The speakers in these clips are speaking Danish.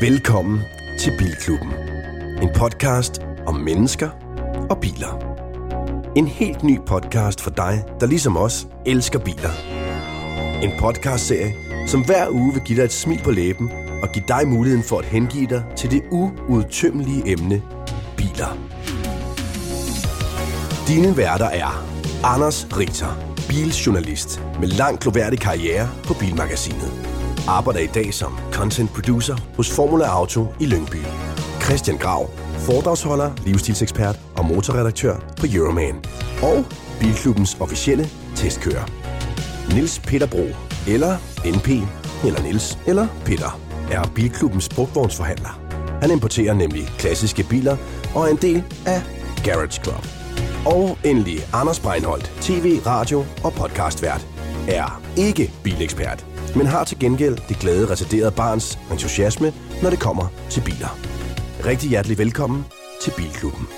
Velkommen til Bilklubben. En podcast om mennesker og biler. En helt ny podcast for dig, der ligesom os elsker biler. En podcastserie, som hver uge vil give dig et smil på læben og give dig muligheden for at hengive dig til det uudtømmelige emne biler. Dine værter er Anders Ritter, biljournalist med lang gloværdig karriere på Bilmagasinet. Arbejder i dag som content producer hos Formula Auto i Lyngby. Christian Grav, foredragsholder, livsstilsekspert og motorredaktør på Euroman. Og Bilklubbens officielle testkører. Nils Peter Bro, eller NP, eller Nils, eller Peter, er Bilklubbens brugtvognsforhandler. Han importerer nemlig klassiske biler og er en del af Garage Club. Og endelig Anders Breinholt, tv, radio og podcastvært, er ikke bilekspert, men har til gengæld det glade residerede barns entusiasme, når det kommer til biler. Rigtig hjertelig velkommen til Bilklubben.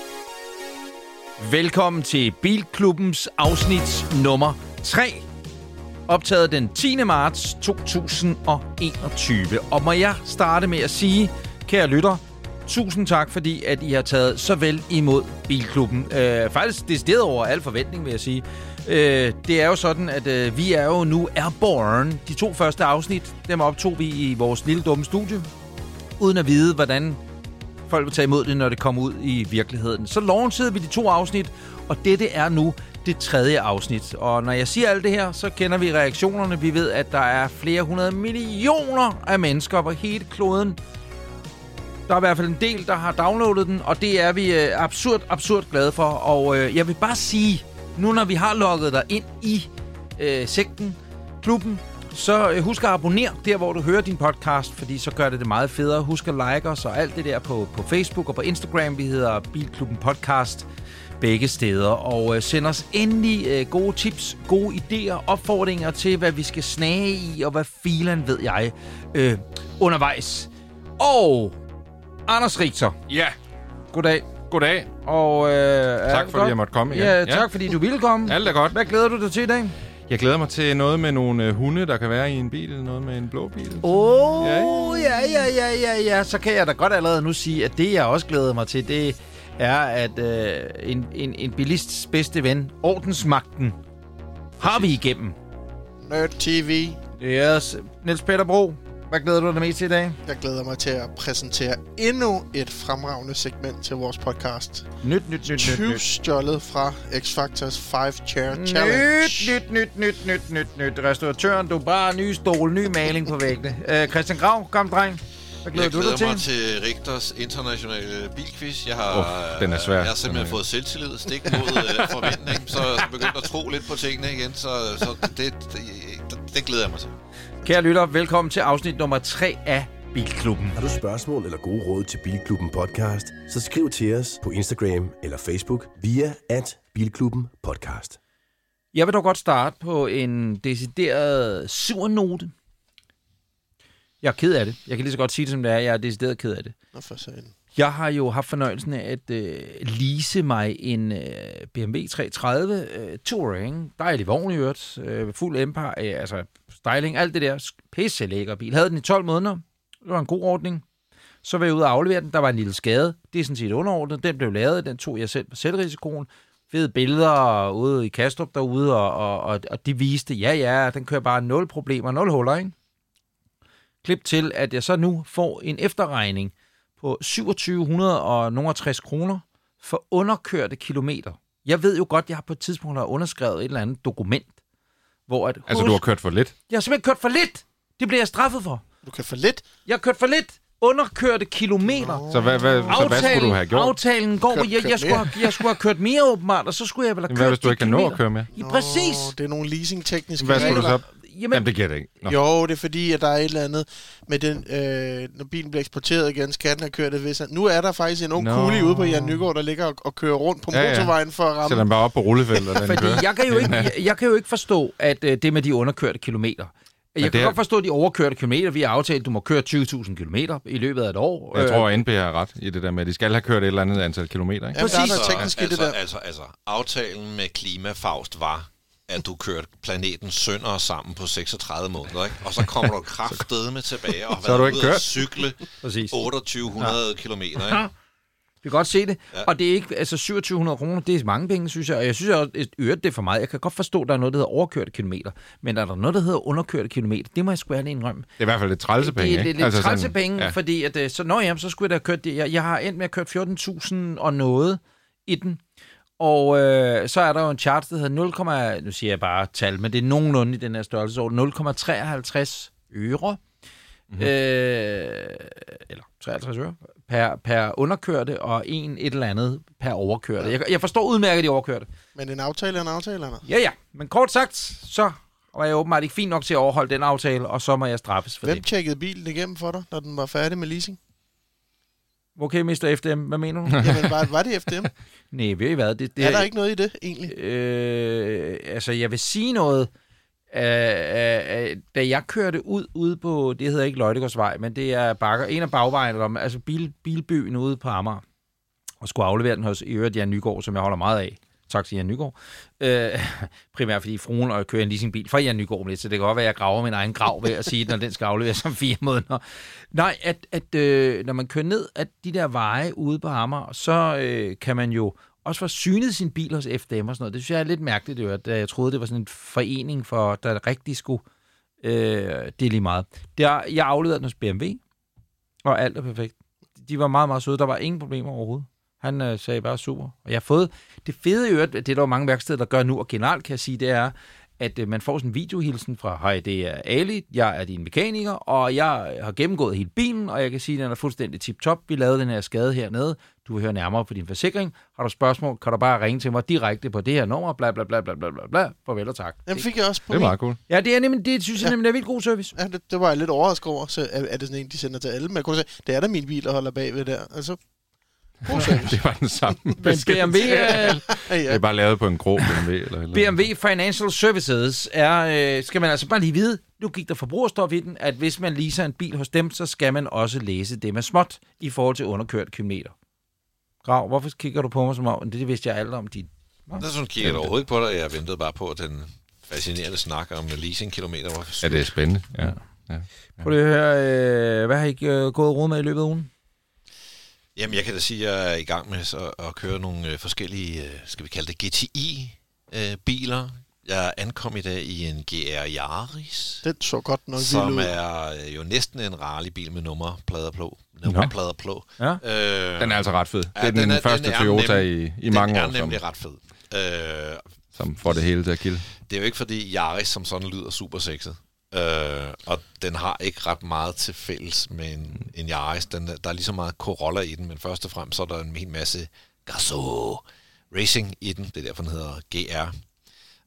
Velkommen til Bilklubbens afsnit nummer 3. Optaget den 10. marts 2021. Og må jeg starte med at sige, kære lytter, tusind tak, fordi at I har taget så vel imod Bilklubben. Øh, faktisk decideret over al forventning, vil jeg sige. Øh, det er jo sådan, at øh, vi er jo nu airborne. De to første afsnit, dem optog vi i vores lille dumme studie, uden at vide, hvordan folk vil tage imod det, når det kommer ud i virkeligheden. Så launchede vi de to afsnit, og dette er nu det tredje afsnit. Og når jeg siger alt det her, så kender vi reaktionerne. Vi ved, at der er flere hundrede millioner af mennesker på hele kloden. Der er i hvert fald en del, der har downloadet den, og det er vi øh, absurd, absurd glade for. Og øh, jeg vil bare sige, nu når vi har logget dig ind i øh, sekten, klubben, så øh, husk at abonnere der, hvor du hører din podcast, fordi så gør det det meget federe. Husk at like os og alt det der på, på Facebook og på Instagram. Vi hedder Bilklubben Podcast begge steder. Og øh, send os endelig øh, gode tips, gode idéer, opfordringer til, hvad vi skal snage i, og hvad filen ved jeg øh, undervejs. Og Anders Richter, Ja, goddag. goddag. Og, øh, Tak fordi jeg måtte komme igen. Ja, Ja. tak fordi du ville komme. Alt er godt. Hvad glæder du dig til i dag? Jeg glæder mig til noget med nogle øh, hunde, der kan være i en bil. Noget med en blå bil. Åh, oh, Ja, ja, ja, ja, ja, ja. Så kan jeg da godt allerede nu sige, at det, jeg også glæder mig til, det er, at øh, en, en, en bilists bedste ven, ordensmagten, har vi igennem. Nerd TV. Yes. Niels Peter Bro, hvad glæder du dig mest til i dag? Jeg glæder mig til at præsentere endnu et fremragende segment til vores podcast. Nyt, nyt, nyt, nyt, 20 nyt. stjålet fra X-Factors 5 Chair Challenge. Nyt, nyt, nyt, nyt, nyt, nyt. Restauratøren, du bare ny stol, ny maling på væggene. Uh, Christian Grav, kom dreng. Hvad glæder Jeg du dig glæder til? mig til Rigters internationale bilquiz. Jeg har, Uff, den er svær. Jeg har simpelthen Den er- fået selvtillid stik mod uh, forventning, så jeg begyndt at tro lidt på tingene igen, så, så det, det, det, det glæder jeg mig til. Kære lytter, velkommen til afsnit nummer 3 af Bilklubben. Har du spørgsmål eller gode råd til Bilklubben podcast, så skriv til os på Instagram eller Facebook via at Bilklubben podcast. Jeg vil dog godt starte på en decideret sur note. Jeg er ked af det. Jeg kan lige så godt sige det, som det er. Jeg er decideret ked af det. Nå for sagen. Jeg har jo haft fornøjelsen af at øh, lease mig en øh, BMW 330 øh, Touring. Dejlig vogn i øvrigt. Øh, fuld empire, øh, altså styling, alt det der. Pisse lækker bil. Havde den i 12 måneder. Det var en god ordning. Så var jeg ude og aflevere den. Der var en lille skade. Det er sådan set underordnet. Den blev lavet. Den tog jeg selv på selvrisikoen. Fede billeder ude i Kastrup derude, og, og, og, og de viste, ja, ja, den kører bare nul problemer, nul huller, ikke? Klip til, at jeg så nu får en efterregning på 2760 kroner for underkørte kilometer. Jeg ved jo godt, jeg har på et tidspunkt har underskrevet et eller andet dokument, hvor at, Altså, du har kørt for lidt. jeg har simpelthen kørt for lidt. Det bliver jeg straffet for. Du kan få lidt. Jeg har kørt for lidt underkørte kilometer. Så hvad, hvad, så hvad skulle du have gjort? aftalen går, Kørt- jeg, kørt jeg, skulle mere. have, jeg skulle have kørt mere åbenbart, og så skulle jeg vel have kørt Hvad hvis du ikke kan nå at køre med? Ja, præcis. Nå, det er nogle leasing-tekniske Hvad skulle du regler. så? Jamen, Jamen, det giver det ikke. Nå. Jo, det er fordi, at der er et eller andet med den, øh, når bilen bliver eksporteret igen, skal den have kørt et vis. Nu er der faktisk en ung Nå. no. ude på Jan Nygaard, der ligger og, og kører rundt på Ja, ja. motorvejen for at ramme. den bare op på rullefeltet, og den Fordi kører. jeg kan, jo ikke, jeg, jeg kan jo ikke forstå, at øh, det med de underkørte kilometer. Jeg det kan er- godt forstå de overkørte kilometer. Vi har aftalt, at du må køre 20.000 kilometer i løbet af et år. Jeg Øh, tror, at NB har ret i det der med, at de skal have kørt et eller andet antal kilometer. Ikke? Jamen, der er præcis. noget teknisk i det altså, der. altså, altså, aftalen med Klimafaust var, at du kørte planeten sønder sammen på 36 måneder, ikke? og så kommer du kraftedeme tilbage og har Så du været ikke ude at kørt. cykle Præcis. 2800 ja. kilometer. Ikke? Vi kan godt se det. Ja. Og det er ikke, altså 2700 kroner, det er mange penge, synes jeg. Og jeg synes også, at øvrigt det er for meget. Jeg kan godt forstå, at der er noget, der hedder overkørte kilometer. Men er der noget, der hedder underkørte kilometer? Det må jeg sgu ærligt indrømme. Det er i hvert fald lidt trælse penge, det er ikke? lidt, lidt altså trælse penge, ja. fordi at, øh, så, nå, jamen, så skulle jeg da have kørt det. Jeg, jeg har endt med at køre 14.000 og noget i den. Og øh, så er der jo en chart, der hedder 0, nu siger jeg bare tal, men det er nogenlunde i den her størrelse, 0,53 øre. Mm-hmm. Øh, eller 53 øre per, per underkørte, og en et eller andet per overkørte. Jeg, jeg forstår udmærket de overkørte. Men en aftale er en aftale, Anders. Ja, ja. Men kort sagt, så var jeg åbenbart ikke fint nok til at overholde den aftale, og så må jeg straffes for Hvem det. tjekkede bilen igennem for dig, når den var færdig med leasing? Okay, Mr. FDM, hvad mener du? Jamen, var, var det FDM? Nej, ved I hvad? Det, det, er der ikke noget i det, egentlig? Øh, altså, jeg vil sige noget. Øh, øh, da jeg kørte ud ude på, det hedder ikke Løjtegårdsvej, men det er bakker, en af bagvejene, der- altså bil, bilbyen ude på Amager, og skulle aflevere den hos øvrigt Jan Nygaard, som jeg holder meget af. Tak til Jan Nygaard. Øh, primært fordi fruen og kører en leasingbil fra Jan Nygaard lidt, så det kan godt være, at jeg graver min egen grav ved at sige, når den skal afleveres om fire måneder. Nej, at, at øh, når man kører ned af de der veje ude på Amager, så øh, kan man jo også få synet sin bil hos FDM og sådan noget. Det synes jeg er lidt mærkeligt, det var, da jeg troede, det var sådan en forening, for der rigtig skulle øh, det er lige meget. Der, jeg afleverede den hos BMW, og alt er perfekt. De var meget, meget søde. Der var ingen problemer overhovedet. Han øh, sagde bare super. Og jeg har fået det fede i øvrigt, det er der jo mange værksteder, der gør nu, og generelt kan jeg sige, det er, at øh, man får sådan en videohilsen fra, hej, det er Ali, jeg er din mekaniker, og jeg har gennemgået hele bilen, og jeg kan sige, at den er fuldstændig tip-top. Vi lavede den her skade hernede. Du vil høre nærmere på din forsikring. Har du spørgsmål, kan du bare ringe til mig direkte på det her nummer, bla bla bla bla bla bla bla. Farvel og tak. Den fik jeg også på Det er min. meget cool. Ja, det er nemlig, det synes jeg Ja. nemlig er vildt god service. Ja, det, det var jeg lidt overrasket over. Så er, er det sådan en, de sender til alle? Men jeg kunne se, det er da min bil, der holder bagved der. Altså. Det var den samme Men. BMW, ja, Det ja. er bare lavet på en grå BMW. Eller, eller BMW Financial Services er, øh, skal man altså bare lige vide, nu gik der forbrugerstof i den, at hvis man leaser en bil hos dem, så skal man også læse det med småt i forhold til underkørt kilometer. Grav, hvorfor kigger du på mig som om, det, det vidste jeg alt om dit. Der sådan kigger jeg overhovedet ikke på dig. Jeg ventede bare på den fascinerende snak om leasingkilometer. Hvor Ja, det er spændende. Ja. ja. Prøv lige at høre, øh, hvad har I ikke øh, gået råd med i løbet af ugen? Jamen, jeg kan da sige, at jeg er i gang med så, at køre nogle øh, forskellige, øh, skal vi kalde det GTI-biler. jeg ankom i dag i en GR Yaris, Den så godt nok som er øh, jo næsten en rarlig-bil med nummerplader på. Nummerplader på. Ja. Øh, Den er altså ret fed. Det Ja, er den, den er- første den er Toyota nem- i, i mange den år, er som, nemlig ret fed. Øh, som får det hele til at kilde. det er jo ikke fordi Yaris som sådan lyder super sexet. Øh, og den har ikke ret meget til fælles med en, en Yaris. Den, er- der er lige så meget Corolla i den, men først og fremmest så er der en hel masse Gazoo Racing i den. Det er derfor, den hedder GR.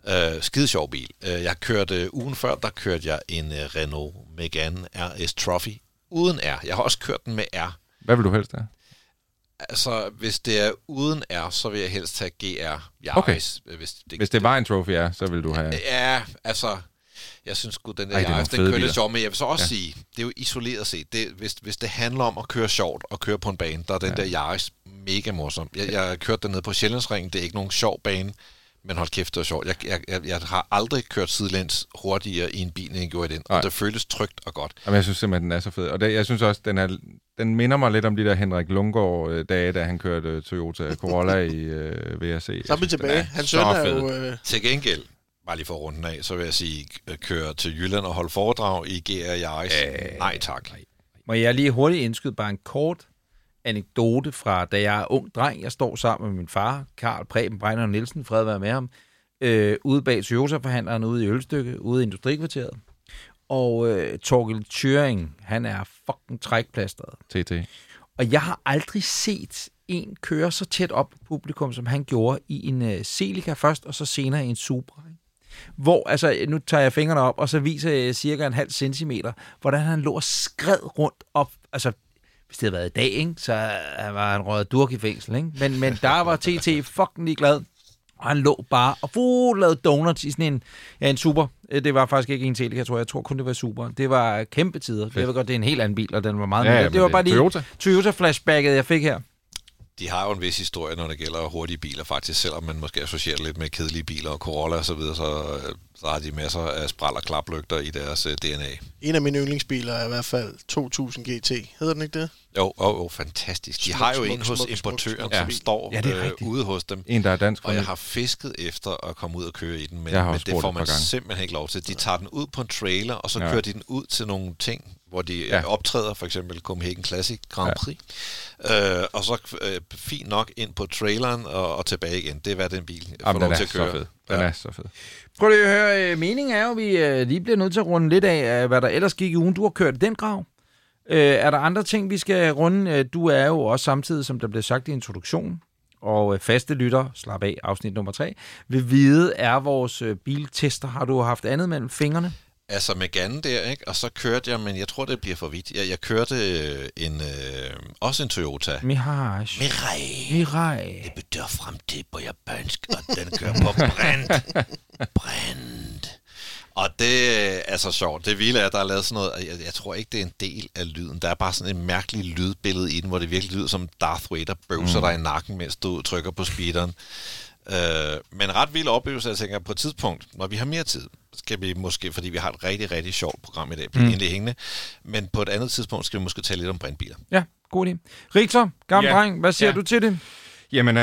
Øh, skide sjov bil. Øh, jeg kørte ugen før, der kørte jeg en øh, Renault Megane RS Trophy uden R. Jeg har også kørt den med R. Hvad vil du helst have? Altså, hvis det er uden R, så vil jeg helst tage GR Yaris. Okay. Hvis det, Hvis det var en trophy, ja, så vil du have... Ja, altså, jeg synes sgu, den der Ej, er Yaris, den kører lidt sjovt, men jeg vil så også Ja. sige, det er jo isoleret set. Det, hvis, hvis det handler om at køre sjovt og køre på en bane, der er den Ja. ja. der Yaris mega morsom. Jeg, jeg har kørt den ned på Sjællandsringen, det er ikke nogen sjov bane, men hold kæft, det er sjovt. Jeg, jeg, jeg, jeg har aldrig kørt sidelæns hurtigere i en bil, end jeg gjorde i den, Nej. og det føles trygt og godt. Jamen, jeg synes simpelthen, den er så fed. Og det, jeg synes også, den, er, den minder mig lidt om de der Henrik Lundgaard-dage, da han kørte øh, Toyota Corolla i øh, VRC. Så er vi tilbage. så søn er fed. jo... Øh, Til gengæld, bare lige for at runde den af, så vil jeg sige, øh, køre til Jylland og holde foredrag i GR Yaris. Øh, Nej tak. Må jeg lige hurtigt indskyde bare en kort anekdote fra, da jeg er ung dreng. Jeg står sammen med min far, Karl Preben Brænder Nielsen, fred være med ham, øh, ude bag Toyota-forhandleren ude i Ølstykke, ude i Industrikvarteret. Og øh, Torgild Thuring, han er fucking trækplastret. TT. Og jeg har aldrig set en køre så tæt op på publikum, som han gjorde i en uh, Celica først, og så senere i en Supra. Ikke? Hvor, altså, nu tager jeg fingrene op, og så viser jeg cirka en halv centimeter, hvordan han lå og skred rundt op. Altså, hvis det havde været i dag, ikke, så var han røget durk i fængsel. Ikke? Men, men der var TT fucking ligeglad. Og han lå bare og uh, lavede donuts i sådan en, ja, en super. Øh, Det var faktisk ikke en Celica, tror jeg. Jeg tror kun, det var super. Det var kæmpe tider. Jeg ved godt, det er en helt anden bil, og den var meget Ja, mere. ja, Det var det bare lige Toyota. Toyota-flashbacket, jeg fik her. De har jo en vis historie, når det gælder hurtige biler, faktisk, selvom man måske associerer lidt med kedelige biler og Corolla og så videre, så, øh, så har de masser af spral og klaplygter i deres uh, DNA. En af mine yndlingsbiler er i hvert fald 2000 GT. Hedder den ikke det? Jo, jo, jo fantastisk. De Smuk, har jo smuk, en hos smuk, importøren, smuk, som smuk. står Ja, det er øh, ude hos dem. En, der er dansk. Og jeg har fisket efter at komme ud og køre i den, men, men det får man simpelthen ikke lov til. De tager den ud på en trailer, og så Ja. kører de den ud til nogle ting, hvor de Ja. ja. optræder, for eksempel Copenhagen Classic Grand Prix. Ja. Øh, og så øh, fint nok ind på traileren og, og tilbage igen. Det er, hvad den bil får Jamen, lov til at køre. så fed. Den Ja. er så fed. Prøv lige at høre, øh, meningen er jo, at vi øh, lige bliver nødt til at runde lidt af, øh, hvad der ellers gik i ugen. Du har kørt den grav. Øh, er der andre ting, vi skal runde? Øh, Du er jo også samtidig, som der blev sagt i introduktionen, og øh, faste lytter, slap af, afsnit nummer tre, vil vide, er vores øh, biltester. Har du haft andet mellem fingrene? Altså Megane der, ikke? Og så kørte jeg, men jeg tror, det bliver for vidt. Jeg, jeg kørte øh, en, øh, også en Toyota. Mirage. Mirai. Mirai. Det betyder fremtid på japansk, og den kører på brand. Brand. Og det er så sjovt. Det vilde er, at der er lavet sådan noget, jeg, jeg tror ikke, det er en del af lyden. Der er bare sådan et mærkeligt lydbillede i den, hvor det virkelig lyder som Darth Vader bøvser mm. dig i nakken, mens du trykker på speederen. Øh, men ret vild oplevelse, jeg tænker, på et tidspunkt, når vi har mere tid, skal vi måske, fordi vi har et rigtig, rigtig sjovt program i dag, blive mm. endelig hængende, men på et andet tidspunkt skal vi måske tale lidt om brandbiler. Ja, god idé. Richter, gammel Ja. dreng, hvad siger Ja. du til det? Jamen, øh,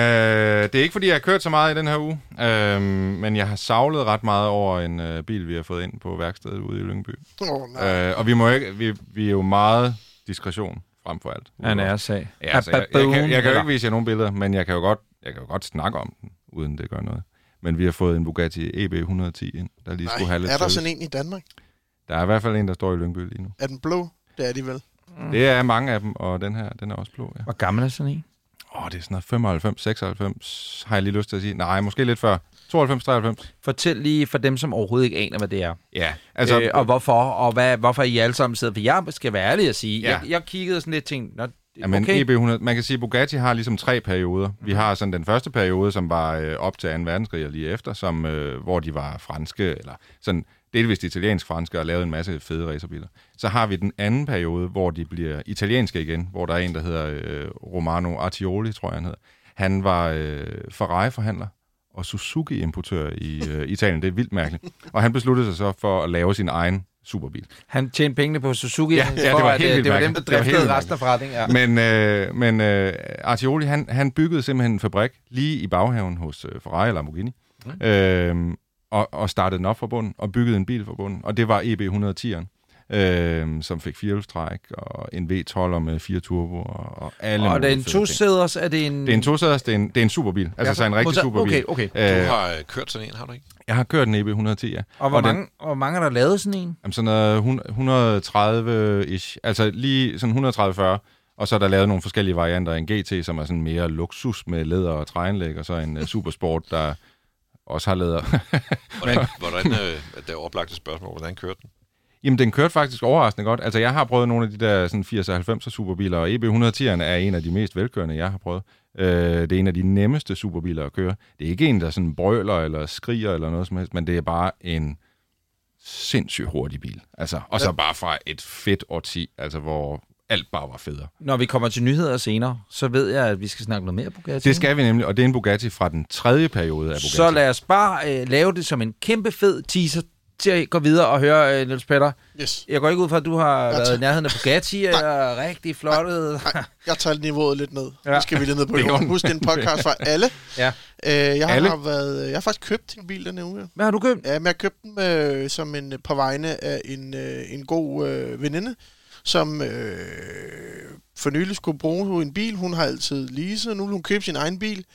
det er ikke, fordi jeg har kørt så meget i den her uge, øh, men jeg har savlet ret meget over en øh, bil, vi har fået ind på værkstedet ude i Lyngby. Åh, oh, nej. Øh, og vi, må ikke, vi, vi er jo meget diskretion frem for alt. Han er sag. Ja, altså, jeg, jeg, kan, jeg kan jo ikke vise jer nogle billeder, men jeg kan jo godt, jeg kan jo godt snakke om den, uden det gør noget. Men vi har fået en Bugatti EB 110 ind, der lige skulle have Nej, lidt er der sådan en i Danmark? Der er i hvert fald en, der står i Lyngby lige nu. Er den blå? Det er de vel. Det er mange af dem, og den her, den er også blå, ja. Hvor gammel er sådan en? Åh, det er sådan noget 95, 96, har jeg lige lyst til at sige. Nej, måske lidt før. 92, 93. Fortæl lige for dem, som overhovedet ikke aner, hvad det er. Ja, Altså, øh, og hvorfor, og hvad, hvorfor I alle sammen sidder. For jeg skal være ærlig at sige, Ja. jeg, jeg kiggede sådan lidt ting. Ja, men okay. EB100, man kan sige, at Bugatti har ligesom tre perioder. Vi har sådan den første periode, som var øh, op til 2. verdenskrig og lige efter, som, øh, hvor de var franske, eller sådan delvist italiensk-franske, og lavede en masse fede racerbiler. Så har vi den anden periode, hvor de bliver italienske igen, hvor der er en, der hedder øh, Romano Artioli, tror jeg han hedder. Han var øh, Ferrari-forhandler og Suzuki-importør i øh, Italien. Det er vildt mærkeligt. Og han besluttede sig så for at lave sin egen superbil. Han tjente pengene på Suzuki, Ja, ja, det for var at, helt øh, det var dem, der Det driftede resten af forretningen. Ja. Men, øh, men øh, Artioli, han, han byggede simpelthen en fabrik lige i baghaven hos øh, Ferrari og Lamborghini, mm. øh, og, og startede den op fra bunden, og byggede en bil fra bunden, og det var EB 110'eren. Øh, som fik firehjulstræk og en V12 med fire turbo og, og alle Og det er mulige en to-sæders, er det en... Det er en tosæders, det er en, det er en superbil. Altså så en rigtig superbil. Okay, okay. Du Øh, har øh, kørt sådan en, har du ikke? jeg har kørt en EB 110, ja. Og hvor, den- mange, hvor mange er der lavet sådan en? Jamen sådan noget 130-ish. Altså lige sådan 130-40. Og så er der lavet nogle forskellige varianter. En GT, som er sådan mere luksus med læder og træanlæg, og så en uh, Supersport, der også har læder. Hvordan, hvordan øh, det er oplagte spørgsmål, hvordan kørte den? Jamen, den kørte faktisk overraskende godt. Altså, jeg har prøvet nogle af de der sådan 80'er og 90'er superbiler, og EB 110'erne er en af de mest velkørende, jeg har prøvet. Øh, det er en af de nemmeste superbiler at køre. Det er ikke en, der sådan brøler eller skriger eller noget som helst, men det er bare en sindssygt hurtig bil. Altså, og så bare fra et fedt årti, altså hvor alt bare var federe. Når vi kommer til nyheder senere, så ved jeg, at vi skal snakke noget mere Bugatti. Det skal vi nemlig, og det er en Bugatti fra den tredje periode af Bugatti. Så lad os bare øh, lave det som en kæmpe fed teaser til at gå videre og høre, øh, Niels Petter. Yes. Jeg går ikke ud fra, at du har Jeg været i nærheden af Bugatti, eller rigtig flottet. Nej, jeg tager niveauet lidt ned. Ja. Ja. skal vi lidt ned på Det er jorden. jo- Husk en podcast fra alle. Ja. Øh, jeg, Alle? har været, jeg har faktisk købt en bil denne uge. Hvad har du købt? Ja, men jeg købte den øh, som en, på vegne af en, øh, en god øh, veninde, som øh, for nylig skulle bruge en bil. Hun har altid leaset, nu vil hun købe sin egen bil.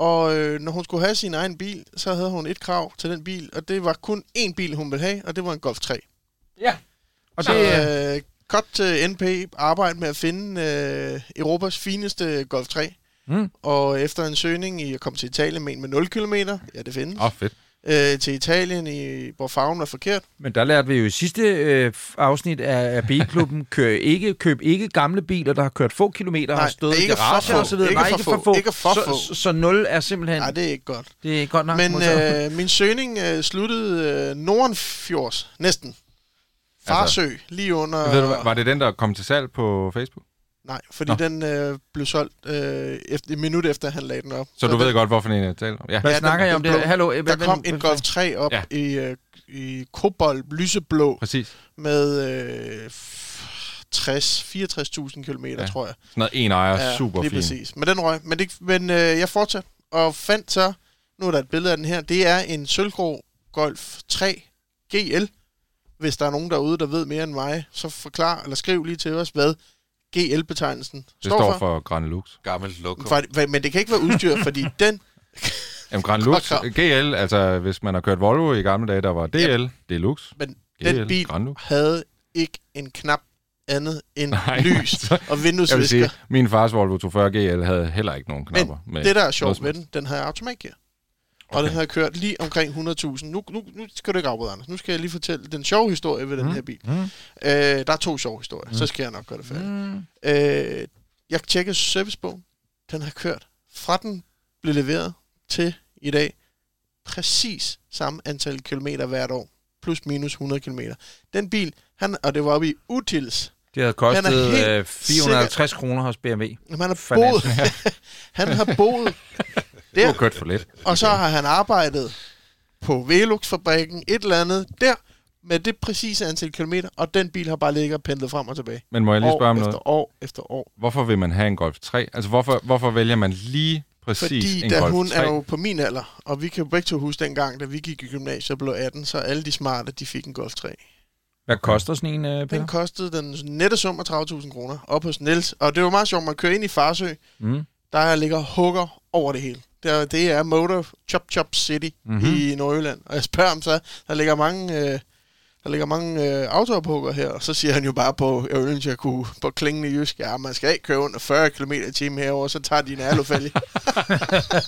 Og øh, når hun skulle have sin egen bil, så havde hun et krav til den bil, og det var kun én bil, hun ville have, og det var en Golf 3. Ja. Og Så det, øh, godt til NP arbejde med at finde øh, Europas fineste Golf 3. Mm. Og efter en søgning i at komme til Italien med en med 0 km, ja det findes, Åh, oh, fedt. Øh, til Italien, i, hvor farven var forkert. men der lærte vi jo i sidste øh, afsnit af, af Bilklubben, kør ikke, køb ikke gamle biler, der har kørt få kilometer, har Nej, stået i ikke for garager og så videre. Ikke Nej, for ikke for få. få. Ikke for så, få. Så, så 0 er simpelthen... Nej, det er ikke godt. det er godt nok. Men øh, min søgning øh, sluttede øh, Nordenfjords, næsten. Farsø, lige under... Ved du, var det den, der kom til salg på Facebook? Nej, fordi Nå. den øh, blev solgt øh, efter, et minut efter, han lagde den op. Så du den, ved godt, hvorfor en jeg taler om? Ja. Hvad Ja, snakker den- I om den det? blå- Hallo, Der hvad- kom en Golf 3 op Ja. i, øh, i kobolt lyseblå Præcis. med øh, f- 60 64.000 km, Ja. ja. tror jeg. Sådan noget en ejer, ja, super lige fin. præcis. Men den røg. Men, det, men øh, jeg fortsatte og fandt så, nu er der et billede af den her, det er en sølvgrå Golf 3 GL. Hvis der er nogen derude, der ved mere end mig, så forklar eller skriv lige til os, hvad GL-betegnelsen Det står for Granulux. Gammelt lokum. For, men det kan ikke være udstyr, fordi den... Jamen, Granulux, Godt GL, altså hvis man har kørt Volvo i gamle dage, der var DL, Deluxe, Men GL, den bil Granulux. havde ikke en knap andet end Nej, lys og Jeg vil vinduesvisker. sige, min fars Volvo 240 GL havde heller ikke nogen knapper. med Det, der er sjovt helst. den, den har automatgear. Og Okay. den har kørt lige omkring 100.000. Nu, nu, nu skal du ikke afbryde, Anders. Nu skal jeg lige fortælle den sjove historie ved den Mm. her bil. Mm. Øh, der er to sjove historier. Så skal jeg nok gøre det færdigt. Mm. Øh, jeg tjekkede servicebogen. Den har kørt fra den blev leveret til i dag præcis samme antal kilometer hvert år. Plus minus 100 kilometer. Den bil, han, og det var oppe i Utils. Det havde Den kostet er øh, 450 kroner hos BMW. Han har boet, han har boet Du der, har kørt for lidt. og så har han arbejdet på Velux-fabrikken, et eller andet der, med det præcise antal kilometer, og den bil har bare ligget og pendlet frem og tilbage. Men må jeg lige år spørge om noget? år efter år. Hvorfor vil man have en Golf 3? Altså, hvorfor, hvorfor vælger man lige præcis Fordi en da Golf hun 3? er jo på min alder, og vi kan jo begge to huske dengang, da vi gik i gymnasiet og blev 18, så alle de smarte, de fik en Golf 3. Hvad koster sådan en, øh, Peter? Den kostede den nette sum af 30.000 kroner op hos Niels. Og det var meget sjovt, man kører ind i Farsø, Mm. der ligger hugger over det hele. Der, det er Motor Chop Chop City Mhm. mm-hmm. i Nordjylland. Og jeg spørger ham så, der ligger mange, øh, der ligger mange øh, autoophugger her, og så siger han jo bare på, jeg ønsker, jeg kunne på klingende jysk, ja, man skal ikke køre under 40 km i timen herover, så tager de en alufælge.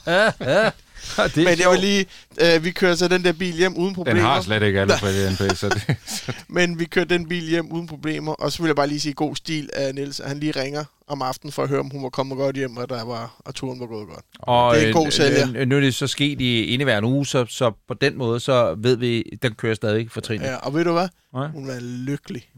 det Men jeg vil lige, øh, vi kører så den der bil hjem uden Den problemer. har slet ikke alle for NP, så det, Men vi kørte den bil hjem uden problemer, og så vil jeg bare lige sige god stil af Niels, at han lige ringer om aftenen for at høre, om hun var kommet godt hjem, og, der var, og turen var gået godt. Og Det er en god øh, sælger. øh, Nu er det så sket i indeværende uge, så, så på den måde, så ved vi, den kører stadig for trin. Ja, og ved du hvad? Nej. Hun var lykkelig.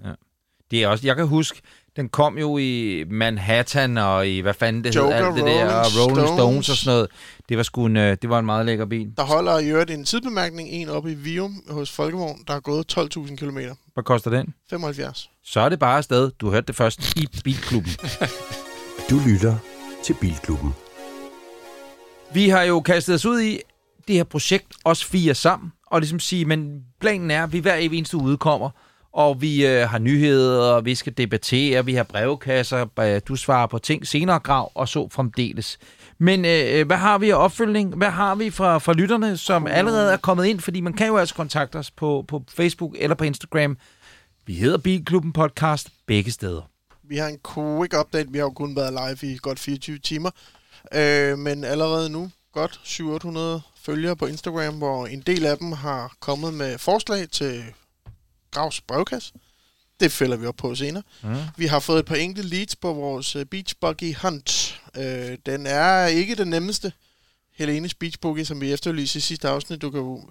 Det er også, jeg kan huske, den kom jo i Manhattan og i, hvad fanden det hed, Joker, alt det der, og Rolling Rolling Stones. Stones og sådan noget. Det var sgu en, øh, det var en meget lækker bil. Der holder i øvrigt en tidbemærkning, en oppe i Vium hos Folkevogn, der har gået 12.000 km. Hvad koster den? 75. Så er det bare afsted. Du hørte det først i Bilklubben. Du lytter til Bilklubben. Vi har jo kastet os ud i det her projekt, os fire sammen, og ligesom sige, men planen er, at vi hver evig eneste uge kommer, og vi øh, har nyheder, og vi skal debattere, vi har brevkasser, øh, du svarer på ting senere grav, og så fremdeles. Men øh, øh, hvad har vi af opfølgning? Hvad har vi fra, fra lytterne, som allerede er kommet ind? Fordi man kan jo altså kontakte os på, på Facebook eller på Instagram. Vi hedder Bilklubben Podcast begge steder. Vi har en quick update. Vi har jo kun været live i godt 24 timer. Øh, men allerede nu godt 700 følgere på Instagram, hvor en del af dem har kommet med forslag til Gravs brevkasse. Det fælder vi op på senere. Mm. Vi har fået et par enkelte leads på vores øh, Beach Buggy Hunt. Øh, den er ikke den nemmeste. Helenes Beach Buggy, som vi efterlyste i sidste afsnit. Du kan jo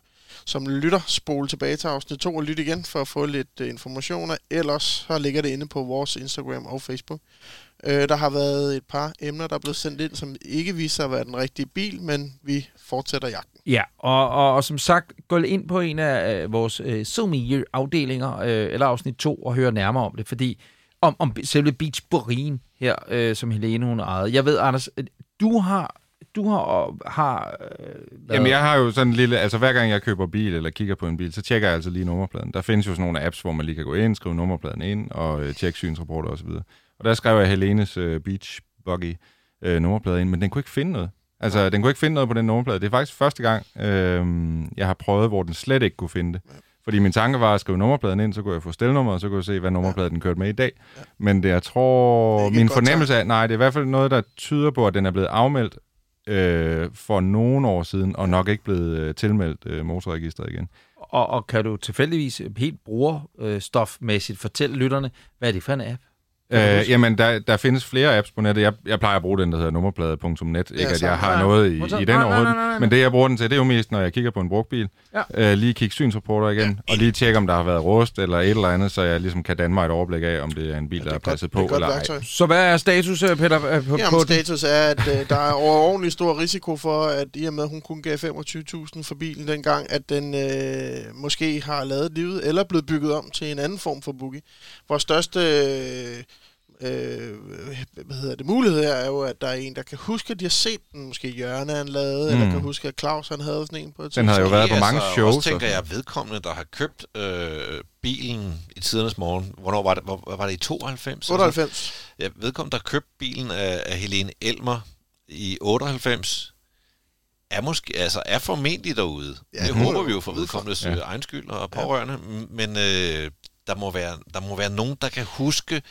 som lytter spole tilbage til afsnit 2 og lytte igen for at få lidt øh, informationer. Ellers så ligger det inde på vores Instagram og Facebook. Øh, der har været et par emner, der er blevet sendt ind, som ikke viser sig at være den rigtige bil, men vi fortsætter jagten. Ja, og, og, og som sagt, gå ind på en af øh, vores øh, SoMe-afdelinger, øh, eller afsnit 2, og høre nærmere om det, fordi om, om selve Beach Borin her, øh, som Helene hun ejede. Jeg ved, Anders, øh, du har, du har, har øh, været- Jamen, jeg har jo sådan en lille... Altså, hver gang jeg køber bil eller kigger på en bil, så tjekker jeg altså lige nummerpladen. Der findes jo sådan nogle apps, hvor man lige kan gå ind, skrive nummerpladen ind og øh, tjekke synsrapporter osv. Og der skrev jeg Helenes øh, Beach Buggy øh, nummerplade ind, men den kunne ikke finde noget. Altså, den kunne ikke finde noget på den nummerplade. Det er faktisk første gang, øh, jeg har prøvet, hvor den slet ikke kunne finde det. Fordi min tanke var at skrive nummerpladen ind, så kunne jeg få stelnummeret, og så kunne jeg se, hvad nummerpladen den kørte med i dag. Men det, jeg tror, Det er min fornemmelse er, nej, det er i hvert fald noget, der tyder på, at den er blevet afmeldt øh, for nogle år siden, og nok ikke blevet øh, tilmeldt øh, motorregistret igen. og, og kan du tilfældigvis helt brugerstofmæssigt fortælle lytterne, hvad er det for en app? Øh, jamen, der, der findes flere apps på nettet. Jeg, jeg plejer at bruge den, der hedder nummerplade.net. Ikke, at jeg har Ja. noget i, i den Nej, nej, overhovedet. nej, nej, nej. Men det, jeg bruger den til, det er jo mest, når jeg kigger på en brugt bil. Ja. Øh, lige kigge synsrapporter igen, og lige tjekke, om der har været rust eller et eller andet, så jeg ligesom kan danne mig et overblik af, om det er en bil, Ja, der er passet godt, er på eller ej. Så hvad er status, øh, Peter, øh, på, Jamen, på den? status er, at øh, der er overordentlig stor risiko for, at i og med, at hun kun gav 25.000 for bilen dengang, at den øh, måske har lavet livet, eller blevet bygget om til en anden form for boogie. Vores største øh, øh, hvad hedder det, mulighed her er jo, at der er en, der kan huske, at de har set den. Måske Jørgen han lavede, mm. eller kan huske, at Claus han havde sådan en på et Den havde jo været på mange altså, shows Også tænker jeg, vedkommende, der har købt øh, bilen i tidernes morgen, hvornår var det? Hvor, var det i 92? 98. Ja, vedkommende, der købte bilen af, af Helene Elmer i 98, er måske, altså er formentlig derude. Ja, det er håber jo vi jo for vedkommendes Ja. ja. egen skyld og pårørende, ja. men øh, der, må være, der må være nogen, der kan huske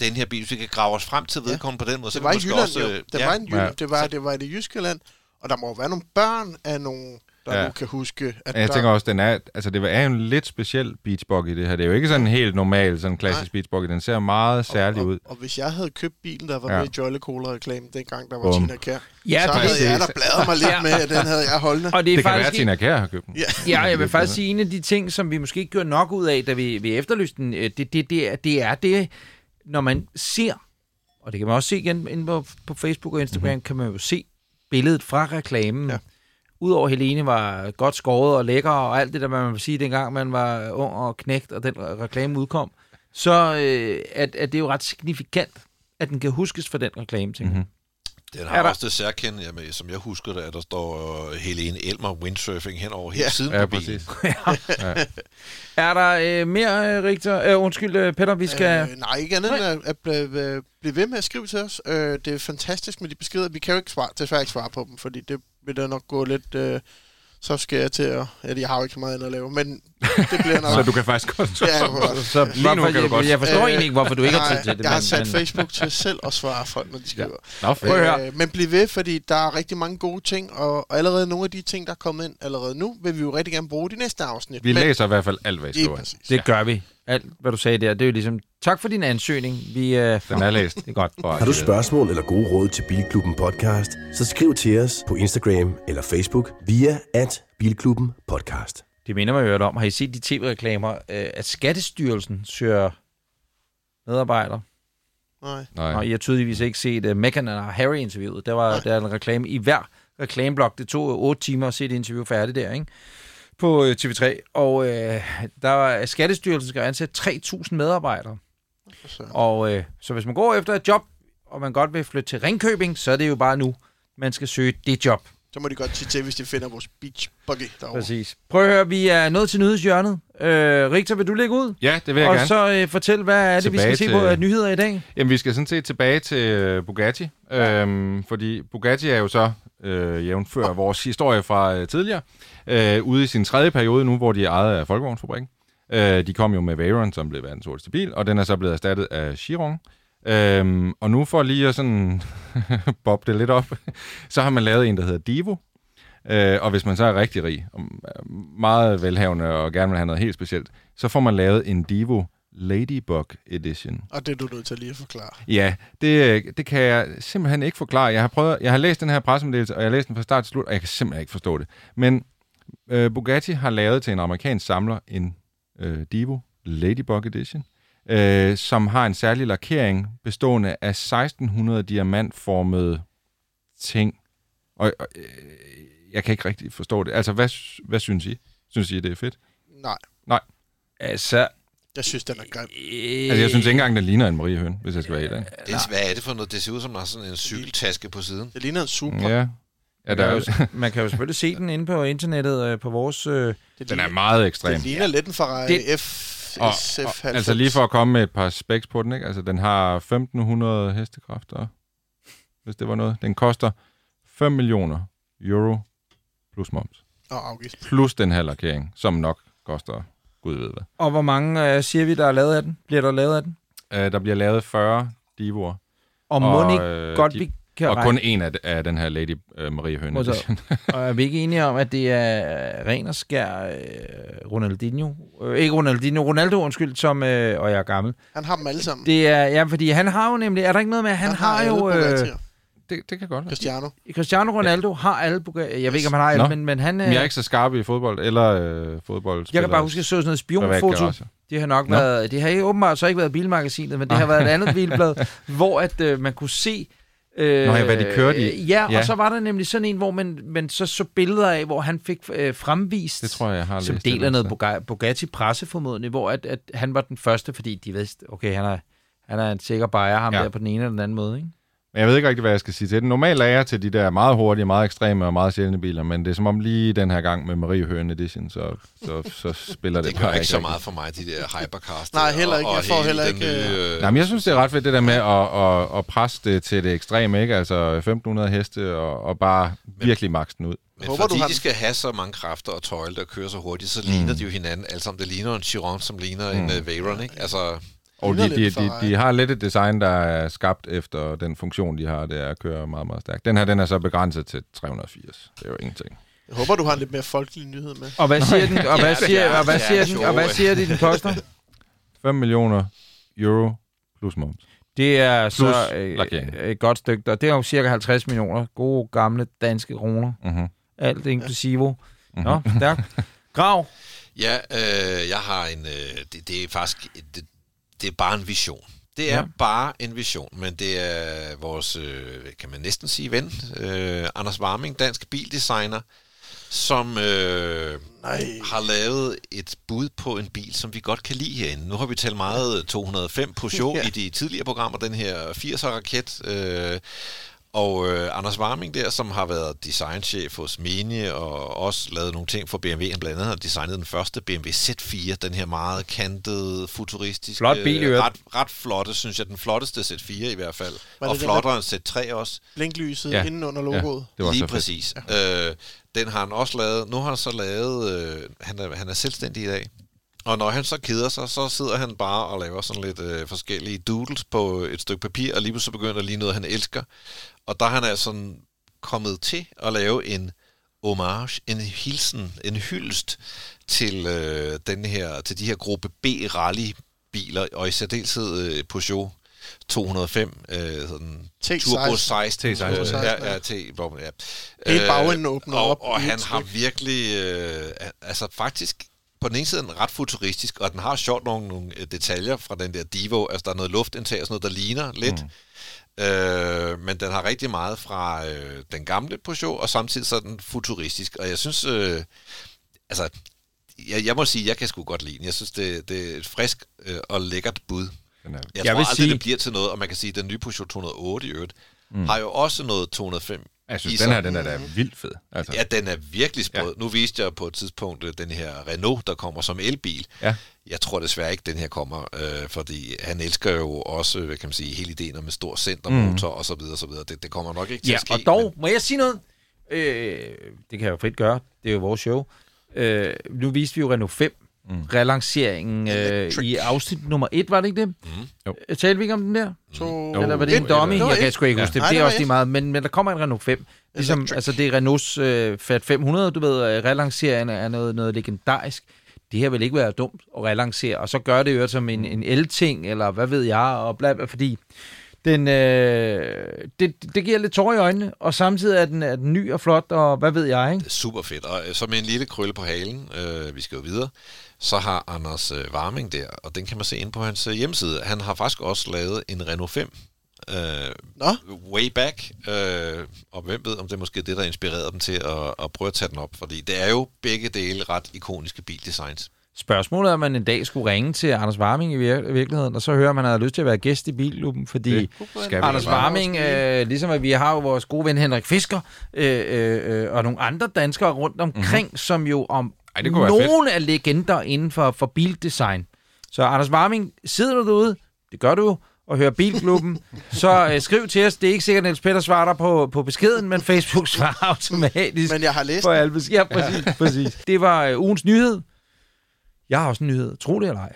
den her bil, hvis vi kan grave os frem til Ja. vedkommende på den måde. så Det var i Jylland også, jo. øh, Det ja, var, en Ja. det, var, det var i det jyske land. Og der må være nogle børn af nogen, der Ja. ja. nu kan huske, at Ja, Jeg der... tænker også, den er, altså det er jo en lidt speciel beachbuggy, det her. Det er jo ikke sådan en helt normal, sådan klassisk Nej. beachbuggy. Den ser meget særlig og, ud. Og, og hvis jeg havde købt bilen, der var Ja. med i Jolly Cola-reklamen, dengang der var Bum. Tina Kær, Ja, så havde jeg der bladret mig lidt Ja. med, at den havde jeg holdende. Og det er Det kan være, faktisk at Tina Kjær har købt den. Ja. Ja, jeg vil faktisk sige, en af de ting, som vi måske ikke gjorde nok ud af, da vi, vi efterlyste den, øh, det, det, det, er, det er det, når man ser, og det kan man også se igen inde på, på Facebook og Instagram, mm-hmm. kan man jo se billedet fra reklamen. Ja. Udover Helene var godt skåret og lækker og alt det, der man vil sige, dengang man var ung og knægt, og den re- reklame udkom, så øh, at, at det er jo ret signifikant, at den kan huskes for den reklame, tænker Mhm. mm-hmm. Den Er har der- også det særkende, jamen, som jeg husker det, at der står øh, Helene Elmer windsurfing hen over hele Ja. siden Ja, på bilen. præcis. Er der øh, mere, øh, Richter? Øh, undskyld, øh, Peter, vi skal... Øh, nej, ikke andet end at, at blive, blive ved med at skrive til os. Øh, det er fantastisk med de beskeder. Vi kan jo ikke svare, desværre ikke svare på dem, fordi det vil da nok gå lidt... Øh, så skal jeg til at... Ja, jeg har jo ikke så meget andet at lave, men det bliver nok... Så du kan faktisk godt... Ja, godt. Så Lige nu hvorfor- kan du jeg, godt- jeg forstår Øh, egentlig ikke, hvorfor du ikke har tid til det. Jeg har sat men- Facebook til selv at svare folk, når de skriver. Nå, at høre. Øh, men bliv ved, fordi der er rigtig mange gode ting, og, og allerede nogle af de ting, der er kommet ind allerede nu, vil vi jo rigtig gerne bruge de næste afsnit. Vi Men- læser i hvert fald alt, hvad I skriver. Det gør vi. Alt, hvad du sagde der, det er jo ligesom, tak for din ansøgning. Vi, øh, Den er læst. det er godt. Har du spørgsmål eller gode råd til Bilklubben Podcast, så skriv til os på Instagram eller Facebook via at Bilklubben Podcast. Det minder mig jo om, har I set de tv-reklamer, øh, at Skattestyrelsen søger medarbejdere? Nej. Nej. Og I har tydeligvis ikke set uh, Meghan og Harry-interviewet. Der var Nej. der er en reklame i hver reklameblok. Det tog 8 timer at se det interview færdigt der, ikke? På øh, TV3. Og øh, der var, Skattestyrelsen skal ansætte 3.000 medarbejdere. Så. Og øh, så hvis man går efter et job, og man godt vil flytte til Ringkøbing, så er det jo bare nu, man skal søge det job. så må de godt sige til, hvis de finder vores beach buggy derovre. Præcis. Prøv at høre, vi er nået til nyhedshjørnet. Øh, Richter, vil du lægge ud? Ja, det vil jeg og gerne. så øh, fortæl, hvad er det, vi skal Tilbage se på til- af nyheder i dag? Jamen, vi skal sådan set tilbage til øh, Bugatti, øhm, fordi Bugatti er jo så, øh, jævnfør vores historie fra øh, tidligere, øh, ude i sin tredje periode nu, hvor de er ejet af Folkevognsfabrikken. Øh, de kom jo med Veyron, som blev verdens hurtigste bil, og den er så blevet erstattet af Chiron. Øhm, og nu for lige at sådan bobbe det lidt op, så har man lavet en, der hedder Divo. Øh, og hvis man så er rigtig rig, og meget velhavende og gerne vil have noget helt specielt, så får man lavet en Divo Ladybug Edition. Og det er du nødt til lige at forklare. Ja, det, det kan jeg simpelthen ikke forklare. Jeg har prøvet, jeg har læst den her pressemeddelelse, og jeg har læst den fra start til slut, og jeg kan simpelthen ikke forstå det. Men øh, Bugatti har lavet til en amerikansk samler en øh, Divo Ladybug Edition, øh, som har en særlig lakering bestående af 1600 diamantformede ting. Og, og øh, jeg kan ikke rigtig forstå det. Altså, hvad, hvad synes I? Synes I, det er fedt? Nej, Altså, jeg synes, den er grim. øh, Altså, jeg synes ikke engang, den ligner en Marie Høn, hvis jeg skal være helt ærlig. Det, er- hvad er det for noget? Det ser ud som, der er sådan en cykeltaske på siden. Det ligner en super. Ja. Ja, man, der, kan jo, man kan jo selvfølgelig se den inde på internettet øh, på vores... Øh, Det den er meget ekstrem. det ligner lidt en Ferrari Det- F, Og, og, altså lige for at komme med et par specs på den, ikke? Altså den har 1500 hestekræfter, hvis det var noget. Den koster 5 millioner euro plus moms. Og afgift. Plus den her lakering, som nok koster gud ved hvad. og hvor mange øh, siger vi, der er lavet af den? Bliver der lavet af den? Uh, der bliver lavet 40 divoer. Og må ikke øh, godt, de- vi kan Og kun en af, af den her Lady uh, Marie Høne og er vi ikke enige om, at det er ren og skær øh, Ronaldinho øh, ikke Ronaldinho, Ronaldo, undskyld, som, øh, og jeg er gammel. Han har dem alle sammen. Det er, ja, fordi han har jo nemlig, er der ikke noget med, at han, han har, jo, alle øh. Det, det kan godt være. Cristiano. Cristiano Ronaldo har alle, Bugatti- jeg ved ikke, om han har alle, men, men han, øh, Men jeg er ikke så skarp i fodbold, eller øh, fodbold. jeg kan bare huske, at jeg så sådan noget spionfoto, det har nok Nå. været, det har ikke åbenbart så ikke været bilmagasinet, men det har været et andet bilblad, hvor at øh, man kunne se... Øh, Nå ja, hvad de kørte i. øh, Ja, Ja. og så var der nemlig sådan en, hvor man, man så så billeder af, hvor han fik øh, fremvist... Det tror jeg, jeg har som del af et noget Buga- Bugatti presseformodning, hvor at, at han var den første, fordi de vidste, okay, han er, han er en sikker bajer, ham. Ja. der på den ene eller den anden måde, ikke? Men jeg ved ikke rigtig, hvad jeg skal sige til det. Normalt er jeg til de der meget hurtige, meget ekstreme og meget sjældne biler, men det er som om lige den her gang med Marie Høen Edition, så, så, så spiller det, Det bare ikke så rigtig. meget for mig, de der hypercars. Nej, der, heller ikke. Og, Jeg får heller ikke, Nye, øh, Nej, men jeg synes, det er ret fedt, det der med at, at, at presse det til det ekstreme, ikke? Altså 1500 heste og, og bare virkelig makse den ud. Men Håber, fordi du har de skal have så mange kræfter og tøjle og køre så hurtigt, så Mm. ligner de jo hinanden. Altså om det ligner en Chiron, som ligner en uh, Veyron, ikke? Altså, Og de, de, de, de har lidt et design, der er skabt efter den funktion, de har, det er at køre meget, meget stærkt. Den her, den er så begrænset til 380. Det er jo ingenting. Jeg håber, du har en lidt mere folkelig nyhed med. Og hvad siger den, og hvad siger, og hvad siger den, og hvad siger de, den koster? 5 millioner euro plus moms. Det er så Plus øh, lakering. et godt stykke, og det er jo cirka 50 millioner gode gamle danske kroner. Mm-hmm. Alt inklusive. Mhm. Nå, stærkt. Grav. ja, øh, jeg har en... Øh, det, det er faktisk... Det, det er bare en vision. Det er Ja. bare en vision, men det er vores, øh, kan man næsten sige, ven, øh, Anders Warming, dansk bildesigner, som øh, Nej. har lavet et bud på en bil, som vi godt kan lide herinde. Nu har vi talt meget 205 Peugeot ja. i de tidligere programmer, den her 80'er-raket. Øh, og øh, Anders Warming der, som har været designchef hos Mini og også lavet nogle ting for BMW, han blandt andet har designet den første BMW Z4, den her meget kantede, futuristiske, Flot bil øvrigt. ret, ret flotte, synes jeg, den flotteste Z4 i hvert fald. Var og flottere end Z3 også. Blinklyset Ja. ja. inden under logoet. Det var Lige præcis. Øh, den har han også lavet. Nu har han så lavet... Øh, han, er, han er selvstændig i dag. Og når han så keder sig, så sidder han bare og laver sådan lidt øh, forskellige doodles på et stykke papir, og lige pludselig så begynder der lige noget, han elsker. Og der er han altså sådan kommet til at lave en homage, en hilsen, en hyldest til, øh, den her, til de her gruppe B rally biler, og i særdeleshed øh, Peugeot 205, øh, sådan T16. Turbo 16. T16, øh, ja. ja, T, hvor, ja. Helt bagenden åbner og, op Og han har virkelig, øh, altså faktisk, på den ene side er ret futuristisk, og den har sjovt nogle, nogle øh, detaljer fra den der Divo, altså der er noget luftindtag og sådan noget, der ligner lidt. Mm. Øh, men den har rigtig meget fra øh, den gamle Peugeot, og samtidig så er den futuristisk. Og jeg synes, øh, altså, jeg, jeg må sige, jeg kan sgu godt lide den. Jeg synes, det, det er et frisk øh, og lækkert bud. Jeg jeg tror vil aldrig, sige- det bliver til noget, og man kan sige, at den nye Peugeot 208 i øvrigt, mm. har jo også noget 205 jeg synes, den her, den er da vildt fed. Altså, Ja, den er virkelig sprød. Ja. Nu viste jeg på et tidspunkt øh, den her Renault, der kommer som elbil. Ja. Jeg tror desværre ikke, den her kommer, øh, fordi han elsker jo også, hvad kan man sige, hele ideen om en stor centermotor mm. og så videre, så videre. Det, det kommer nok ikke til Ja, at ske. og dog, må jeg sige noget? Øh, det kan jeg jo frit gøre. Det er jo vores show. Øh, nu viste vi jo Renault 5 mm. relanceringen øh, i afsnit nummer 1, var det ikke det? Mm. Jo. Øh, Talte vi ikke om den der? To... Jo. Eller var det en et, dummy? Jeg kan et. sgu ikke Ja. huske det. Nej, det er også lige et. meget. Men, men der kommer en Renault 5. Ligesom, Electric. altså det er Renaults øh, Fiat 500, du ved, øh, relanceringen er noget, noget legendarisk. Det her vil ikke være dumt at relancere, og så gør det jo som en, en el-ting, eller hvad ved jeg, og bla, bla, fordi den, øh, det, det giver lidt tår i øjnene, og samtidig er den, er den ny og flot, og hvad ved jeg, ikke? Er super fedt. Og øh, så med en lille krølle på halen, øh, vi skal jo videre, så har Anders øh, Warming der, og den kan man se ind på hans øh, hjemmeside. Han har faktisk også lavet en Renault 5. Øh, Nå, way back, øh, og hvem ved, om det er måske det, der inspirerede dem til at, at prøve at tage den op, fordi det er jo begge dele ret ikoniske bildesigns. Spørgsmålet er, om man en dag skulle ringe til Anders Warming i vir- virkeligheden, og så høre, om han havde lyst til at være gæst i Bilklubben, fordi... Det skal vi Anders. Warming, øh, ligesom at vi har jo vores gode ven Henrik Fisker, øh, øh, øh, og nogle andre danskere rundt omkring, mm-hmm. som jo om Ej, det kunne nogle af legender inden for, for bildesign. Så Anders Warming, sidder du derude? Det gør du og hører Bilklubben, så øh, skriv til os. Det er ikke sikkert, at Niels Peter svarer dig på, på beskeden, men Facebook svarer automatisk men jeg har læst for alle. Ja, præcis, præcis. Det var øh, ugens nyhed. Jeg har også en nyhed, tro det eller ej.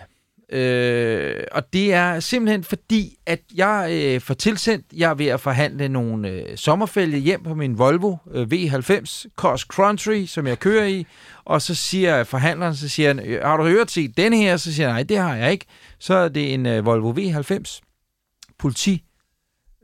Øh, og det er simpelthen fordi, at jeg øh, får tilsendt, jeg er ved at forhandle nogle øh, sommerfælge hjem på min Volvo øh, V90 Cross Country, som jeg kører i. Og så siger forhandleren, så siger han, øh, har du hørt set den her? Så siger jeg, nej, det har jeg ikke. Så er det en øh, Volvo V90 politi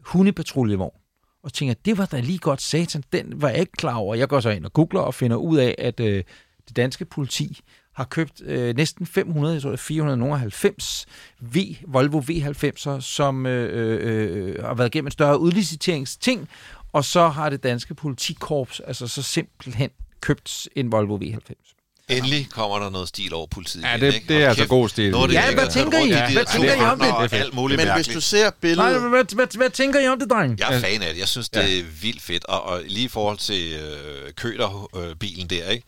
hundepatruljevogn. Og tænker, det var da lige godt satan, den var jeg ikke klar over. Jeg går så ind og googler og finder ud af, at øh, det danske politi har købt øh, næsten 500, jeg tror det er 490 v, Volvo V90'er, som øh, øh, øh, har været gennem en større udliciteringsting, og så har det danske politikorps altså så simpelthen købt en Volvo V90. Endelig kommer der noget stil over politiet. Ja, igen, det, ikke? det er altså kæft, god stil. noget Ja, hvad tænker I? Hvad tænker I om det? alt muligt Men hvis mærkeligt. du ser Nej, billedet... hvad, hvad, hvad tænker I om det, dreng? Jeg er fan af det. Jeg synes, det er vildt fedt. Og, og lige i forhold til øh, køder-bilen der, ikke?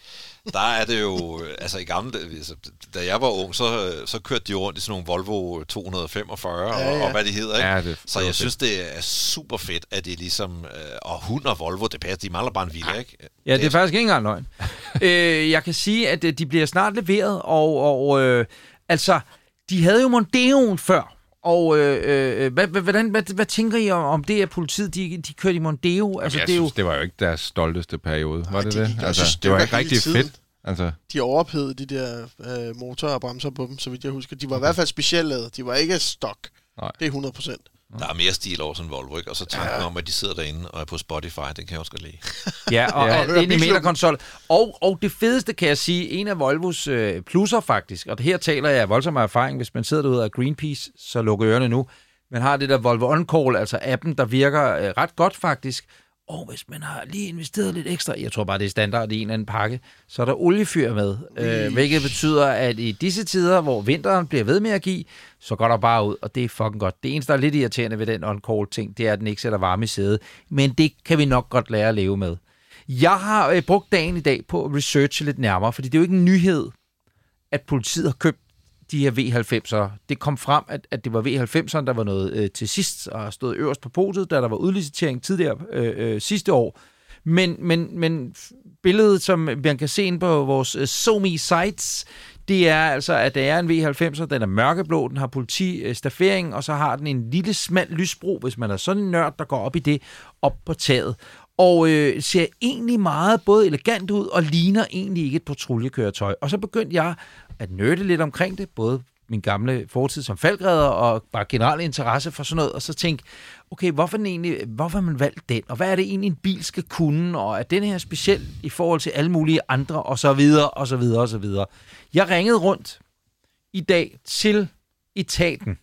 Der er det jo, øh, altså i gamle dage, altså, da jeg var ung, så, øh, så kørte de rundt i sådan nogle Volvo 245 Ja, og, ja. og hvad de hedder. Ikke? Ja, det er så jeg fedt. synes, det er super fedt, at det ligesom, øh, og hund og Volvo, det passer, de mangler bare en villa, ikke? Ja, det er faktisk ikke engang løgn. øh, jeg kan sige, at de bliver snart leveret, og, og øh, altså, de havde jo Mondeoen før. Og øh, øh, hvad, hvad, hvordan, hvad, hvad tænker I om, om det, at politiet de, de kørte i Mondeo? Altså, jeg det er jo, synes, det var jo ikke deres stolteste periode, var det de det? Altså, synes, det, det var var ikke rigtig tiden. fedt. Altså, De overophedede de der øh, motorer og bremser på dem, så vidt jeg husker. De var i hvert fald specielt lavet. De var ikke stok. Nej. Det er 100 procent. Der er mere stil over sådan en Volvo, ikke? Og så tanken ja. om, at de sidder derinde og er på Spotify, den kan jeg også godt lide. ja, og Ja. ind i meterkonsol. Og, og det fedeste kan jeg sige, en af Volvos øh, plusser faktisk, og det her taler jeg af voldsom erfaring, hvis man sidder derude af Greenpeace, så lukker ørerne nu. Man har det der Volvo On Call, altså appen, der virker øh, ret godt faktisk. Og hvis man har lige investeret lidt ekstra, jeg tror bare, det er standard i en eller anden pakke, så er der oliefyr med. Øh, hvilket betyder, at i disse tider, hvor vinteren bliver ved med at give, så går der bare ud, og det er fucking godt. Det eneste, der er lidt irriterende ved den on-call-ting, det er, at den ikke sætter varme i sædet. Men det kan vi nok godt lære at leve med. Jeg har øh, brugt dagen i dag på at researche lidt nærmere, fordi det er jo ikke en nyhed, at politiet har købt de her V90'ere. Det kom frem, at, at det var V90'eren, der var noget øh, til sidst og stod øverst på potet, da der var udlicitering tidligere øh, øh, sidste år. Men, men, men billedet, som man kan se ind på vores øh, Somi sites, det er altså, at det er en V90'er, den er mørkeblå, den har politistaffering, og så har den en lille smal lysbro, hvis man er sådan en nørd, der går op i det, op på taget. Og øh, ser egentlig meget både elegant ud, og ligner egentlig ikke et patruljekøretøj. Og så begyndte jeg at nørde lidt omkring det, både min gamle fortid som faldgræder og bare generel interesse for sådan noget, og så tænke, okay, hvorfor, den egentlig, hvorfor har man valgt den, og hvad er det egentlig, en bil skal kunne, og er den her speciel i forhold til alle mulige andre, og så videre, og så videre, og så videre. Jeg ringede rundt i dag til etaten,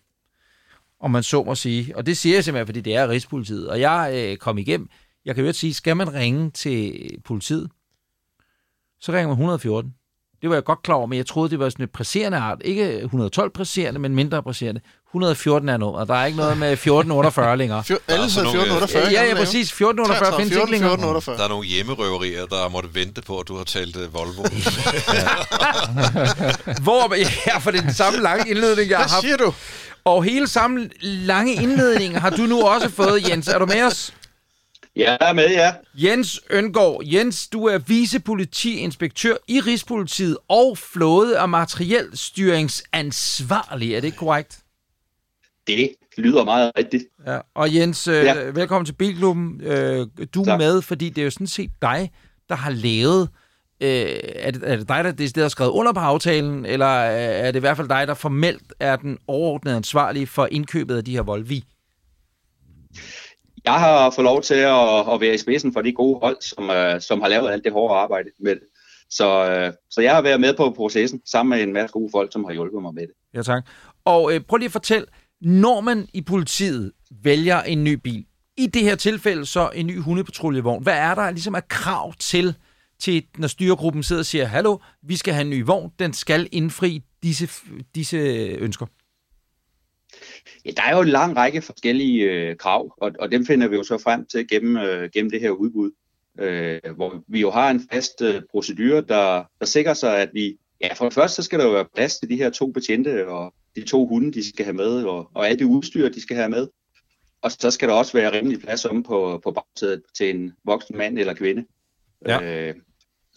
om man så må sige, og det siger jeg simpelthen, fordi det er Rigspolitiet, og jeg øh, kom igennem, jeg kan jo ikke sige, skal man ringe til politiet, så ringer man 114. Det var jeg godt klar over, men jeg troede, det var sådan et presserende art. Ikke 112 presserende, men mindre presserende. 114 er nummer. Der er ikke noget med 1448 længere. Fjor, alle er nogle, 1448. Ja, ja, præcis. 1448 findes ikke længere. 1448. Der er nogle hjemmerøverier, der måtte vente på, at du har talt øh, Volvo. Hvor, ja, for det er den samme lange indledning, jeg har Hvad haft. siger du? Og hele samme lange indledning har du nu også fået, Jens. Er du med os? Jeg er med, ja. Jens Øngård. Jens, du er vicepolitiinspektør i Rigspolitiet og flåde- og materielstyringsansvarlig. Er det ikke korrekt? Det lyder meget rigtigt. Ja. Og Jens, øh, Ja. velkommen til Bilklubben. Øh, du er Tak. med, fordi det er jo sådan set dig, der har lavet... Øh, er, det, er det dig, der decideret har skrevet under på aftalen, eller er det i hvert fald dig, der formelt er den overordnede ansvarlige for indkøbet af de her Volvi? Jeg har fået lov til at, at være i spidsen for de gode hold, som, uh, som har lavet alt det hårde arbejde med det. Så, uh, så jeg har været med på processen, sammen med en masse gode folk, som har hjulpet mig med det. Ja, tak. Og øh, prøv lige at fortælle, når man i politiet vælger en ny bil, i det her tilfælde så en ny hundepatruljevogn, hvad er der ligesom af krav til, til når styregruppen sidder og siger, hallo, vi skal have en ny vogn, den skal indfri disse, disse ønsker? Ja, der er jo en lang række forskellige øh, krav, og, og dem finder vi jo så frem til gennem, øh, gennem det her udbud, øh, hvor vi jo har en fast øh, procedure, der, der sikrer sig, at vi, ja for det første, så skal der jo være plads til de her to betjente, og de to hunde, de skal have med, og, og alt det udstyr, de skal have med. Og så skal der også være rimelig plads om på, på bagsædet til en voksen mand eller kvinde. Ja. Øh,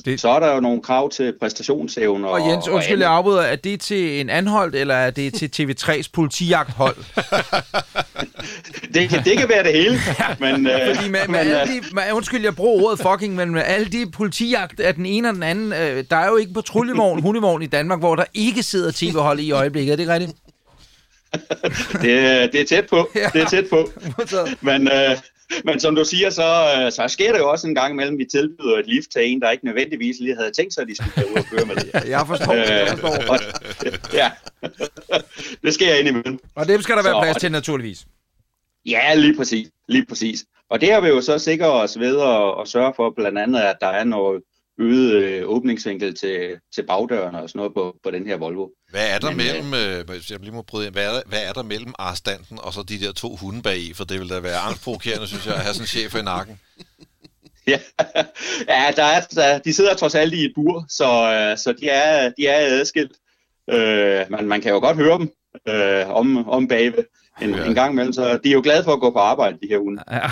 Det-. Så er der jo nogle krav til præstationsevne. Og Jens, undskyld, andet. jeg afbryder. Er det til en anholdt, eller er det til TV3's politijagthold? det, kan, det kan være det hele. Men, øh, Fordi med, med men, alle øh, de, med, undskyld, jeg bruger ordet fucking, men med alle de politijagt af den ene og den anden, øh, der er jo ikke patruljevogn, hundevogn i Danmark, hvor der ikke sidder tv-hold i øjeblikket. Er det ikke rigtigt? det, er- det er tæt på. Ja. Det er tæt på. Men, øh, men som du siger, så, øh, så sker det jo også en gang imellem, vi tilbyder et lift til en, der ikke nødvendigvis lige havde tænkt sig, at de skulle ud og køre med det. Jeg forstår, jeg forstår. og, ja, det sker indimellem. Og dem skal der være Så- plads til, naturligvis. Ja, lige præcis. Lige præcis. Og det har vi jo så sikret os ved at, at sørge for blandt andet, at der er noget øget øh, åbningsvinkel til, til bagdøren og sådan noget på, på den her Volvo. Hvad er der Men, mellem, øh, jeg lige må bryde ind, hvad er, der, hvad er der mellem arrestanten og så de der to hunde bag i? For det vil da være angstprovokerende, synes jeg, at have sådan en chef i nakken. Ja, ja der er, der, de sidder trods alt i et bur, så, øh, så de, er, de er adskilt. Øh, men man kan jo godt høre dem øh, om, om bagved en, Ja. en gang imellem, så de er jo glade for at gå på arbejde, de her hunde. Ja.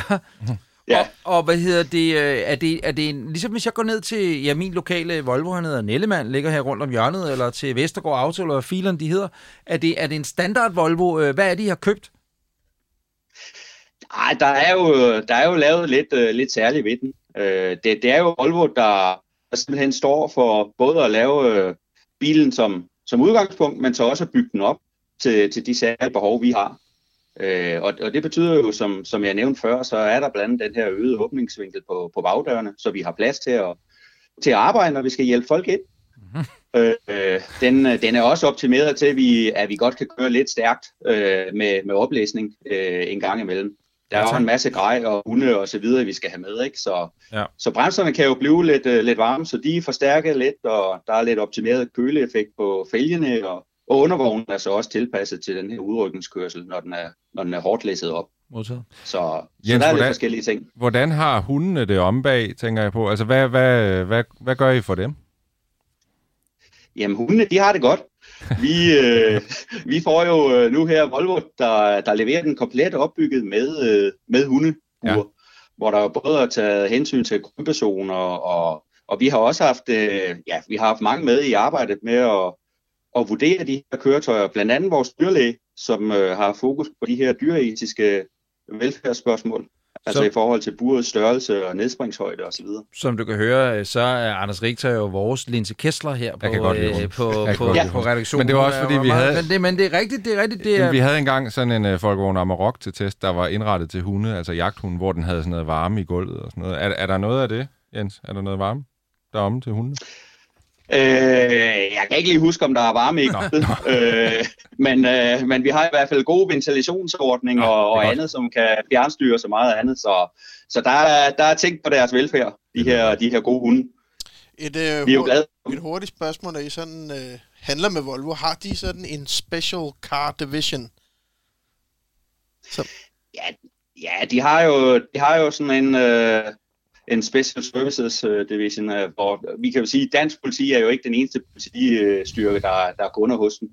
Ja. Og, og hvad hedder det, øh, er det, er det en, ligesom hvis jeg går ned til, ja, min lokale Volvo, han hedder Nellemand, ligger her rundt om hjørnet, eller til Vestergaard Auto, eller filerne de hedder, er det, er det en standard Volvo, øh, hvad er det, I har købt? Ej, der er jo, der er jo lavet lidt, øh, lidt særligt ved den. Øh, det, det er jo Volvo, der, der simpelthen står for både at lave øh, bilen som, som udgangspunkt, men så også at bygge den op til, til de særlige behov, vi har. Øh, og, og det betyder jo, som, som jeg nævnte før, så er der blandt andet den her øgede åbningsvinkel på, på bagdørene, så vi har plads til at, til at arbejde, når vi skal hjælpe folk ind. Øh, øh, den, den er også optimeret til, at vi, at vi godt kan køre lidt stærkt øh, med, med oplæsning øh, en gang imellem. Der er jo en masse grej og hunde og så videre, vi skal have med, ikke? Så, Ja. så bremserne kan jo blive lidt, øh, lidt varme, så de er forstærket lidt, og der er lidt optimeret køleeffekt på fælgene, og, og undervognen er så også tilpasset til den her udrykningskørsel, når den er, når den er hårdt læsset op. Modtaget. Så, så Jens, der er lidt hvordan- forskellige ting. Hvordan har hundene det om bag, tænker jeg på? Altså, hvad, hvad, hvad, hvad gør I for dem? Jamen, hundene, de har det godt. Vi, øh, vi får jo øh, nu her Volvo, der, der leverer den komplet opbygget med, øh, med hundebur, Ja. ja. hvor der jo både er taget hensyn til krympezoner, og, og vi har også haft, øh, ja, vi har haft mange med i arbejdet med at, at vurdere de her køretøjer, blandt andet vores dyrlæge, som øh, har fokus på de her dyreetiske velfærdsspørgsmål, altså Så- i forhold til burets størrelse og nedspringshøjde osv. Som du kan høre, øh, så er Anders Richter jo vores Linse Kessler her på, godt øh, på, på, godt lide på, redaktionen. Men det var også, fordi vi havde- Men det, men det er rigtigt, det er rigtigt. Det er, Vi havde engang sådan en uh, Folkevogn Amarok til test, der var indrettet til hunde, altså jagthunde, hvor den havde sådan noget varme i gulvet og sådan noget. Er, er der noget af det, Jens? Er der noget varme deromme til hunde? Øh, jeg kan ikke lige huske, om der er varme i gulvet, øh, men, øh, men vi har i hvert fald gode ventilationsordninger er og, andet, som kan fjernstyre så meget andet. Så, så der, er, der er tænkt på deres velfærd, de her, de her gode hunde. Et, øh, Vi er jo glade. et hurtigt spørgsmål, når I sådan øh, handler med Volvo. Har de sådan en special car division? Ja, ja de, har jo, de har jo sådan en, øh, en Special Services øh, Division, øh, hvor vi kan jo sige, at dansk politi er jo ikke den eneste politistyrke, der, der er kunder hos dem.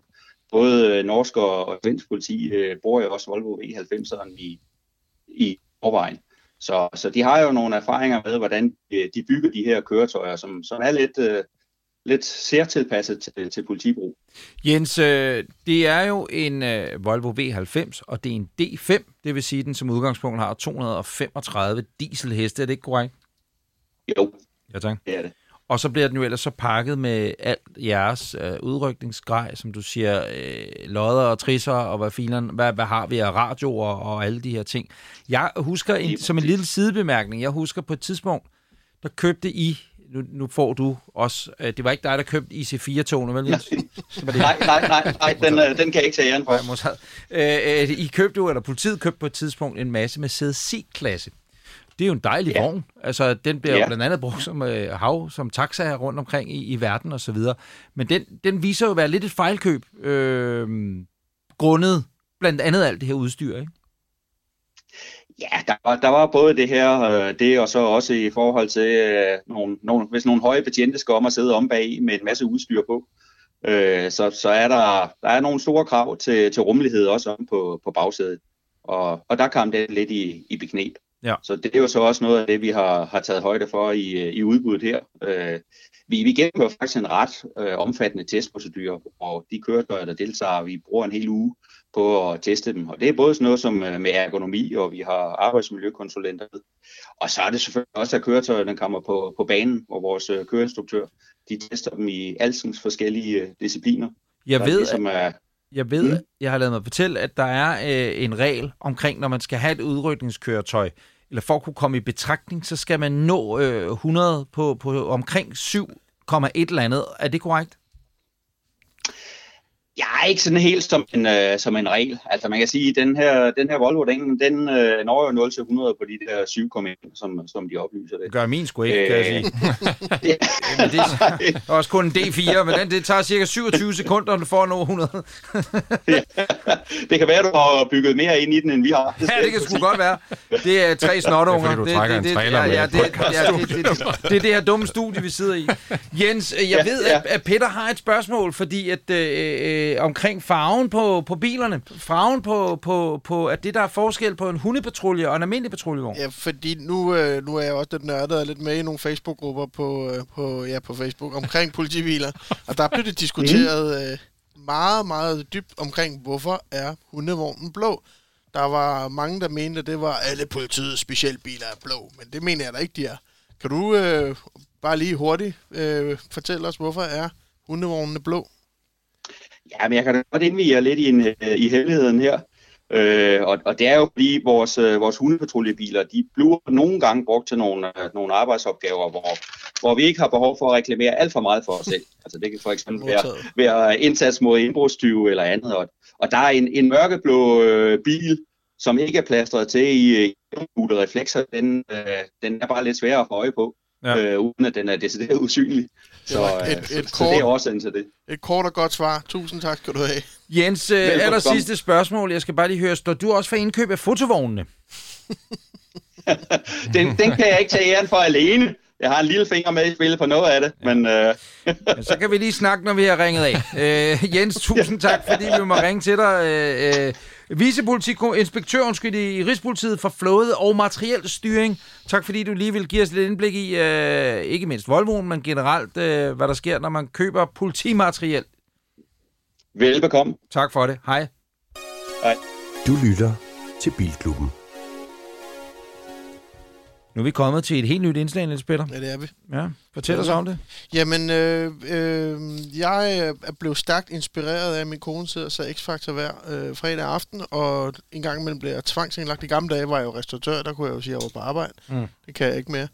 Både øh, norsk og, svensk politi bruger jo også Volvo e V90'eren i, i overvejen. Så, så de har jo nogle erfaringer med, hvordan de, de bygger de her køretøjer, som, som er lidt, øh, lidt særtilpasset til, til politibrug. Jens, øh, det er jo en øh, Volvo V90, og det er en D5, det vil sige, at den som udgangspunkt har 235 dieselheste. Er det ikke korrekt? Jo, Ja, tak. det er det. Og så bliver den jo ellers så pakket med alt jeres øh, udrykningsgrej, som du siger, øh, lodder og trisser, og hvad, filerne, hvad, hvad har vi af radioer og alle de her ting. Jeg husker, en, som en lille sidebemærkning, jeg husker på et tidspunkt, der købte I, nu, nu får du også, øh, det var ikke dig, der købte IC4-togene, vel? Det. Nej, nej, nej, nej den, øh, den kan jeg ikke tage æren for. Nej. Øh, øh, I købte jo, eller politiet købte på et tidspunkt en masse Mercedes C-klasse. Det er jo en dejlig Ja. vogn. Altså, den bliver ja. jo blandt andet brugt som øh, hav, som taxa her rundt omkring i, i verden og så videre. Men den, den viser jo at være lidt et fejlkøb, øh, grundet blandt andet alt det her udstyr, ikke? Ja, der var, der var både det her, øh, det og så også i forhold til, øh, nogle, nogle, hvis nogle høje betjente skal om at sidde om bag med en masse udstyr på, øh, så, så er der, der er nogle store krav til, til rummelighed også om på, på bagsædet. Og, og der kom det lidt i, i beknep. Ja. Så det er jo så også noget af det, vi har, har taget højde for i, i udbuddet her. Øh, vi, vi gennemfører faktisk en ret øh, omfattende testprocedure, og de køretøjer, der deltager, vi bruger en hel uge på at teste dem. Og det er både sådan noget som øh, med ergonomi, og vi har arbejdsmiljøkonsulenter. Og så er det selvfølgelig også, at køretøjerne kommer på, på banen, og vores øh, køreinstruktør, de tester dem i alskens forskellige øh, discipliner. Jeg ved, ligesom er, Jeg ved, mm. jeg har lavet mig fortælle, at der er øh, en regel omkring, når man skal have et udrykningskøretøj, eller for at kunne komme i betragtning, så skal man nå øh, 100 på, på omkring 7,1 eller andet. Er det korrekt? Jeg er ikke sådan helt som en, øh, som en regel. Altså man kan sige, at den her, den her Volvo, den, den øh, når jo 0 til 100 på de der 7,1, som, som de oplyser det. Det gør min sgu ikke, kan jeg Øh, sige. Ja. Men det er også kun en D4, men den, det tager cirka 27 sekunder for at nå 100. det kan være, du har bygget mere ind i den, end vi har. Ja, det kan sgu godt være. Det er tre snotunger. Det er fordi, du trækker en trailer ja, med ja, et det, ja, det, det, det, det er det her dumme studie, vi sidder i. Jens, øh, jeg Ja, ved, ja. at, at Peter har et spørgsmål, fordi at øh, øh, omkring farven på, på bilerne, farven på, på, på, at det der er forskel på en hundepatrulje og en almindelig patruljevogn. Ja, fordi nu, øh, nu er jeg også lidt nørdet og lidt med i nogle Facebook-grupper på, øh, på, ja, på Facebook omkring politibiler. Og der blev det diskuteret øh, meget, meget dybt omkring, hvorfor er hundevognen blå. Der var mange, der mente, at det var alle politiets specialbiler er blå, men det mener jeg da ikke, de er. Kan du øh, bare lige hurtigt øh, fortælle os, hvorfor er hundevognene blå? Ja, men jeg kan da godt indvige jer lidt i, en, øh, i hemmeligheden her. Øh, og, og det er jo fordi vores, øh, vores hundepatruljebiler, de bliver nogle gange brugt til nogle, øh, nogle arbejdsopgaver, hvor, hvor vi ikke har behov for at reklamere alt for meget for os selv. Altså det kan for eksempel være, være indsats mod indbrudstyve eller andet. Og, og der er en, en mørkeblå øh, bil, som ikke er plastret til i øh, reflekser, den, øh, den er bare lidt sværere at få øje på, ja. øh, uden at den er decideret usynlig. Så, var øh, et- et så, så kort- det er årsagen til det. Et kort og godt svar. Tusind tak skal du have. Jens, øh, Velkommen. aller sidste spørgsmål. Jeg skal bare lige høre, står du også for indkøb af fotovognene? Den, den kan jeg ikke tage æren for alene. Jeg har en lille finger med i spillet på noget af det, men øh, Ja, så kan vi lige snakke, når vi har ringet af. Øh, Jens, tusind tak, fordi vi må ringe til dig. Øh, øh, Vicepolitiinspektør undskyld, i Rigspolitiet for flåde og materiel styring. Tak fordi du lige vil give os lidt indblik i, øh, ikke mindst Volvoen, men generelt, øh, hvad der sker, når man køber politimateriel. velbekomme. Tak for det. Hej. Du lytter til Bilklubben. Nu er vi kommet til et helt nyt indslag, Niels Peter. Ja, det er vi. Ja, fortæl os om det. Jamen, øh, øh, jeg er blevet stærkt inspireret af, at min kone sidder og ser X-Factor hver øh, fredag aften, og en gang imellem blev jeg tvangsindlagt. I gamle dage var jeg jo restauratør, der kunne jeg jo sige, at jeg var på arbejde. Mm. Det kan jeg ikke mere.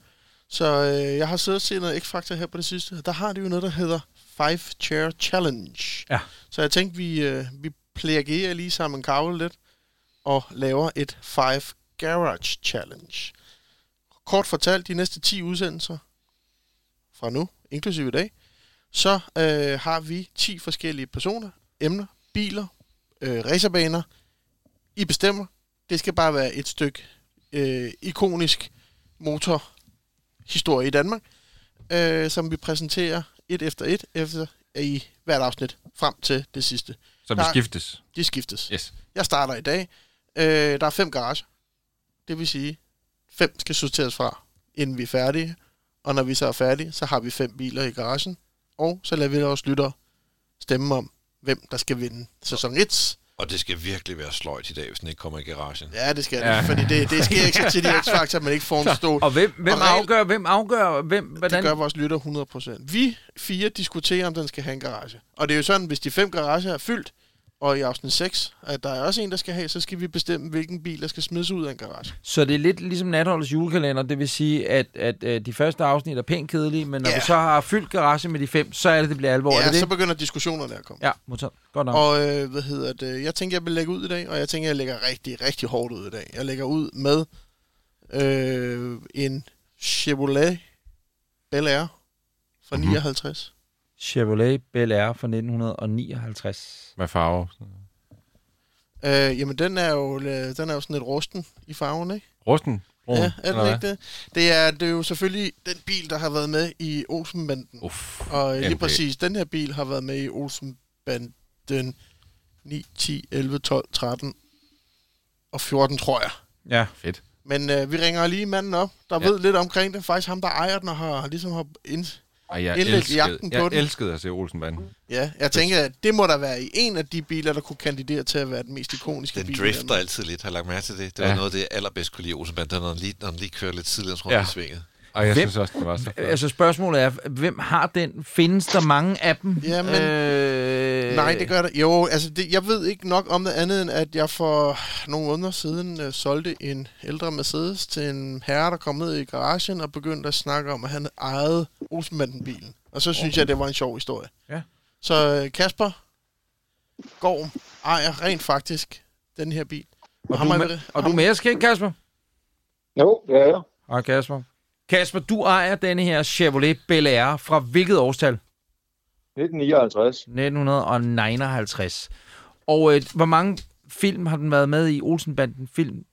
Så øh, jeg har siddet og set noget X-Factor her på det sidste. Der har de jo noget, der hedder Five Chair Challenge. Ja. Så jeg tænkte, vi, øh, vi plagerer lige sammen kavle lidt og laver et Five Garage Challenge. Kort fortalt, de næste 10 udsendelser fra nu, inklusive i dag, så øh, har vi 10 forskellige personer, emner, biler, øh, racerbaner. I bestemmer. Det skal bare være et stykke øh, ikonisk motorhistorie i Danmark, øh, som vi præsenterer et efter et efter i hvert afsnit frem til det sidste. Så vi skiftes. De skiftes. Yes. Jeg starter i dag. Øh, der er fem garager. Det vil sige, fem skal sorteres fra, inden vi er færdige. Og når vi så er færdige, så har vi fem biler i garagen. Og så lader vi også lytter stemme om, hvem der skal vinde sæson 1. Og det skal virkelig være sløjt i dag, hvis den ikke kommer i garagen. Ja, det skal Ja. det, fordi det, det sker ikke så tit i X-Factor, at man ikke får en stol. Og hvem, hvem Og regel- afgør, hvem afgør, hvem, hvordan? Det gør vores lytter 100%. Vi fire diskuterer, om den skal have en garage. Og det er jo sådan, hvis de fem garager er fyldt, og i afsnit 6, at der er også en, der skal have, så skal vi bestemme, hvilken bil, der skal smides ud af en garage. Så det er lidt ligesom Natholdets julekalender, det vil sige, at, at, at de første afsnit er pænt kedelige, men når Ja. vi så har fyldt garage med de fem, så er det, det bliver alvor. er Ja, det det? så begynder diskussionerne at komme. Ja, modtaget. Godt nok. Og øh, hvad hedder det? Jeg tænker, jeg vil lægge ud i dag, og jeg tænker, jeg lægger rigtig, rigtig hårdt ud i dag. Jeg lægger ud med øh, en Chevrolet Bel Air fra Mhm. mm-hmm. 59. Chevrolet Bel Air fra 1959. Hvad farve? Øh, jamen, den er, jo, øh, den er jo sådan lidt rusten i farven, ikke? Rusten? Brun, ja, er den ikke det? Det er, det er jo selvfølgelig den bil, der har været med i Olsenbanden. Uff. Og lige MP. præcis, den her bil har været med i Olsenbanden 9, 10, 11, 12, 13 og 14, tror jeg. Ja. Fedt. Men øh, vi ringer lige manden op, der ja. ved lidt omkring det. Faktisk ham, der ejer den og har ligesom har ind... Ej, jeg elskede, jagten på jeg den. elskede at se Olsenbanden. Ja, jeg tænker, at det må der være i en af de biler, der kunne kandidere til at være den mest ikoniske Den bil. i drifter altid lidt, har jeg lagt mærke til det. Det var Ja. noget af det, jeg allerbedst kunne lide Olsenband, det er, når den lige, når den lige kører lidt tidligere rundt Ja. ja. i svinget. Og jeg Hvem- synes også, det var så fedt. Altså spørgsmålet er, hvem har den? Findes der mange af dem? Jamen, øh, Nej, det gør det. Jo, altså det, jeg ved ikke nok om det andet, end at jeg for nogle måneder siden øh, solgte en ældre Mercedes til en herre, der kom ned i garagen og begyndte at snakke om, at han ejede Olsenbanden-bilen. Og så synes jeg, det var en sjov historie. Ja. Så øh, Kasper Gorm ejer rent faktisk den her bil. Og, ham du, er med, det- og du er med os, ikke, Kasper? Jo, det er jeg. Og Kasper. Kasper, du ejer denne her Chevrolet Bel Air fra hvilket årstal? 1959. 1959. Og øh, hvor mange film har den været med i? Olsenbanden film?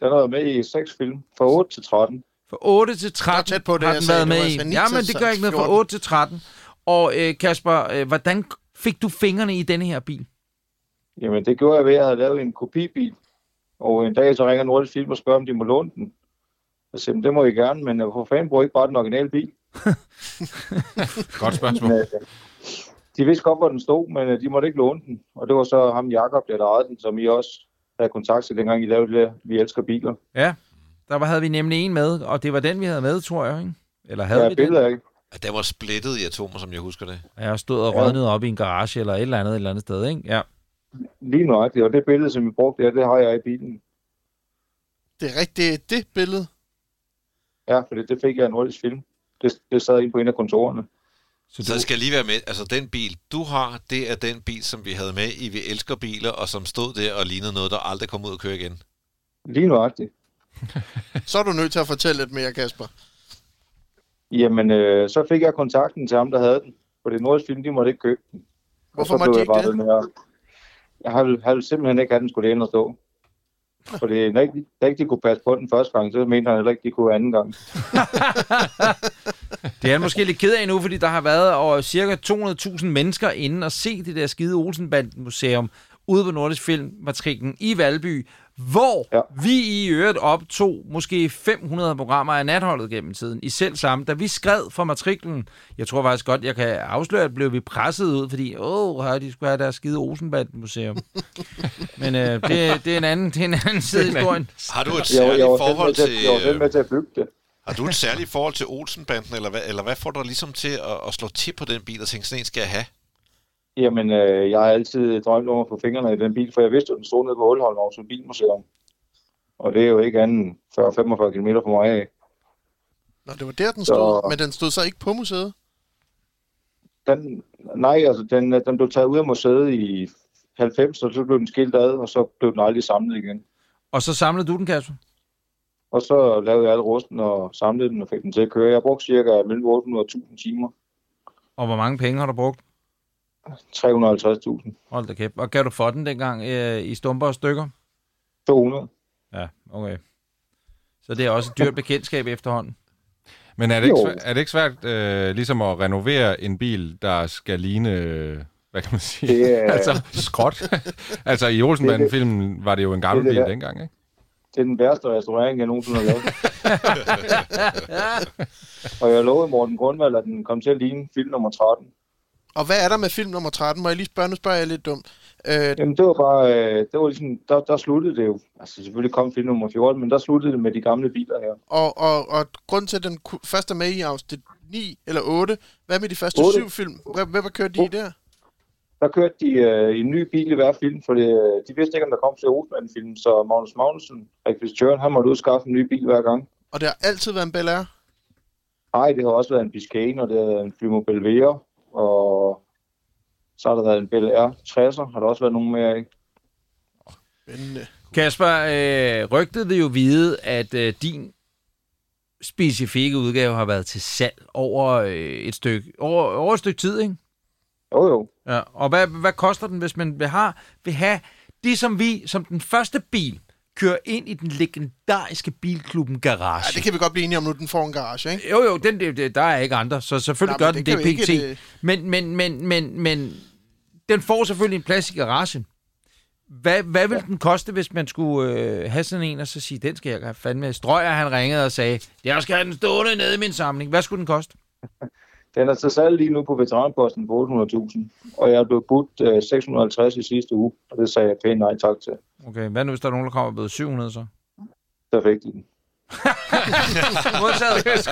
Den har været med i seks film, fra 8 til 13. Fra 8 til 13 tæt på det, har jeg den sagde. været med i. altså ni Ja, til men det gør ikke noget fra 14. 8 til 13. Og øh, Kasper, øh, hvordan fik du fingrene i denne her bil? Jamen, det gjorde jeg ved, at jeg havde lavet en kopibil. Og en dag så ringer Nordisk Film og spørger, om de må låne den. Jeg siger, "Men det må I gerne, men hvorfor fanden bruger I ikke bare den originale bil? Godt spørgsmål. Øh, de vidste godt, hvor den stod, men øh, de måtte ikke låne den. Og det var så ham, Jakob, der ejede den, som I også havde kontakt til, dengang I lavede det der, Vi elsker biler. Ja, der var- havde vi nemlig en med, og det var den, vi havde med, tror jeg, ikke? Eller havde Der vi er den? billeder af. Ja, den var splittet i atomer, som jeg husker det. Ja, Jeg stod og Ja. rådnede op i en garage eller et eller andet, et eller andet sted, ikke? Ja. Lige nøjagtigt, og det billede, som vi brugte der, det har jeg i bilen. Det er rigtigt, det, det billede. Ja, for det, det fik jeg af Nordisk Film. Det, det sad inde på en af kontorerne. Så Så skal lige være med. Altså, den bil, du har, det er den bil, som vi havde med i Vi Elsker Biler, og som stod der og lignede noget, der aldrig kom ud og køre igen. Lige nøjagtigt. Så er du nødt til at fortælle lidt mere, Kasper. Jamen, øh, så fik jeg kontakten til ham, der havde den. For det nordiske film, de måtte ikke købe den. Hvorfor måtte blev de jeg ikke bare det? med Jeg har, har simpelthen ikke, at den skulle ind og stå. For det er ikke, da ikke de kunne passe på den første gang, så mente han heller ikke, de kunne anden gang. det er han måske lidt ked af nu, fordi der har været over cirka 200.000 mennesker inde og se det der skide Olsenbanden Museum ude på Nordisk Film Matrikken i Valby, hvor ja. Vi i øvrigt optog måske 500 programmer af natholdet gennem tiden, i selv sammen. Da vi skred for matriklen, jeg tror faktisk godt, jeg kan afsløre, at blev vi presset ud, fordi åh, her de skulle have deres skide Olsenbanden Museum. Men øh, det, det, er en anden, det er en anden side af historien. Har du et særligt jeg, forhold til, til... jeg var selv øh, med til at bygge det. Har du et særligt forhold til Olsenbanden, eller hvad, eller hvad får dig ligesom til at, at slå til på den bil og tænke, sådan en skal jeg have? Jamen, øh, jeg har altid drømt om at få fingrene i den bil, for jeg vidste, at den stod nede på Hulholm Automobilmuseum. Og det er jo ikke andet end 40-45 km fra mig af. Nå, det var der, den Så- stod, men den stod så ikke på museet. Den, nej, altså, den, den blev taget ud af museet i 90, og så blev den skilt ad, og så blev den aldrig samlet igen. Og så samlede du den, Kasper? Og så lavede jeg alt rusten og samlede den og fik den til at køre. Jeg brugte cirka mellem 800 og 1000 timer. Og hvor mange penge har du brugt? 350.000. Hold da kæft. Og gav du for den dengang øh, i stumper og stykker? 200. Ja, okay. Så det er også et dyrt bekendtskab efterhånden. Men er det ikke, Jo. svæ- er det ikke svært øh, ligesom at renovere en bil, der skal ligne, øh, hvad kan man sige, Det er- altså skrot? altså i Olsenbanden-filmen var det jo en gammel Det er bil det der. dengang, ikke? Det er den værste restaurering, jeg nogensinde har lavet. og jeg lovede Morten Grundvald, at den kom til at ligne film nummer 13. Og hvad er der med film nummer 13? Må jeg lige spørge? Nu spørger jeg lidt dumt. Øh, Jamen, det var bare, øh, det var ligesom, der, der sluttede det jo. Altså, selvfølgelig kom film nummer 14, men der sluttede det med de gamle biler her. og, og, og grund til, at den ku- først er med i afsnit 9 eller 8, hvad med de første Otte. syv film? Hvad, hvad, kørte de i der? Der kørte de øh, en ny bil i hver film, for det, de vidste ikke, om der kom til Olsmann-film, så Magnus Magnussen, rekvisitøren, han måtte udskaffe en ny bil hver gang. Og det har altid været en Bel Air? Nej, det har også været en Biscayne, og det har været en Flymo Belvera, og så har der været en Bel Air 60'er, har der også været nogen mere af. Spændende. Kasper, øh, rygtet vil jo vide, at øh, din specifikke udgave har været til salg over, øh, et, stykke, over, over et stykke tid, ikke? Jo, jo. Ja, og hvad, hvad koster den, hvis man vil, have, vil have det, som vi, som den første bil, kører ind i den legendariske bilklubben Garage? Ja, det kan vi godt blive enige om nu, den får en garage, ikke? Jo, jo, den, det, der er ikke andre, så selvfølgelig Nej, gør den det det, pt. ikke, det- Men, men, men, men, men den får selvfølgelig en plads i garagen. Hvad, hvad vil den koste, hvis man skulle øh, have sådan en, og så sige, den skal jeg have fandme. Strøger, han ringede og sagde, jeg skal have den stående nede i min samling. Hvad skulle den koste? Den er til salg lige nu på veteranposten på 800.000, og jeg er blevet budt øh, 650 i sidste uge, og det sagde jeg pænt nej tak til. Okay, hvad nu, hvis der er nogen, der kommer og 700 så? Så fik de den. Modtaget. Det,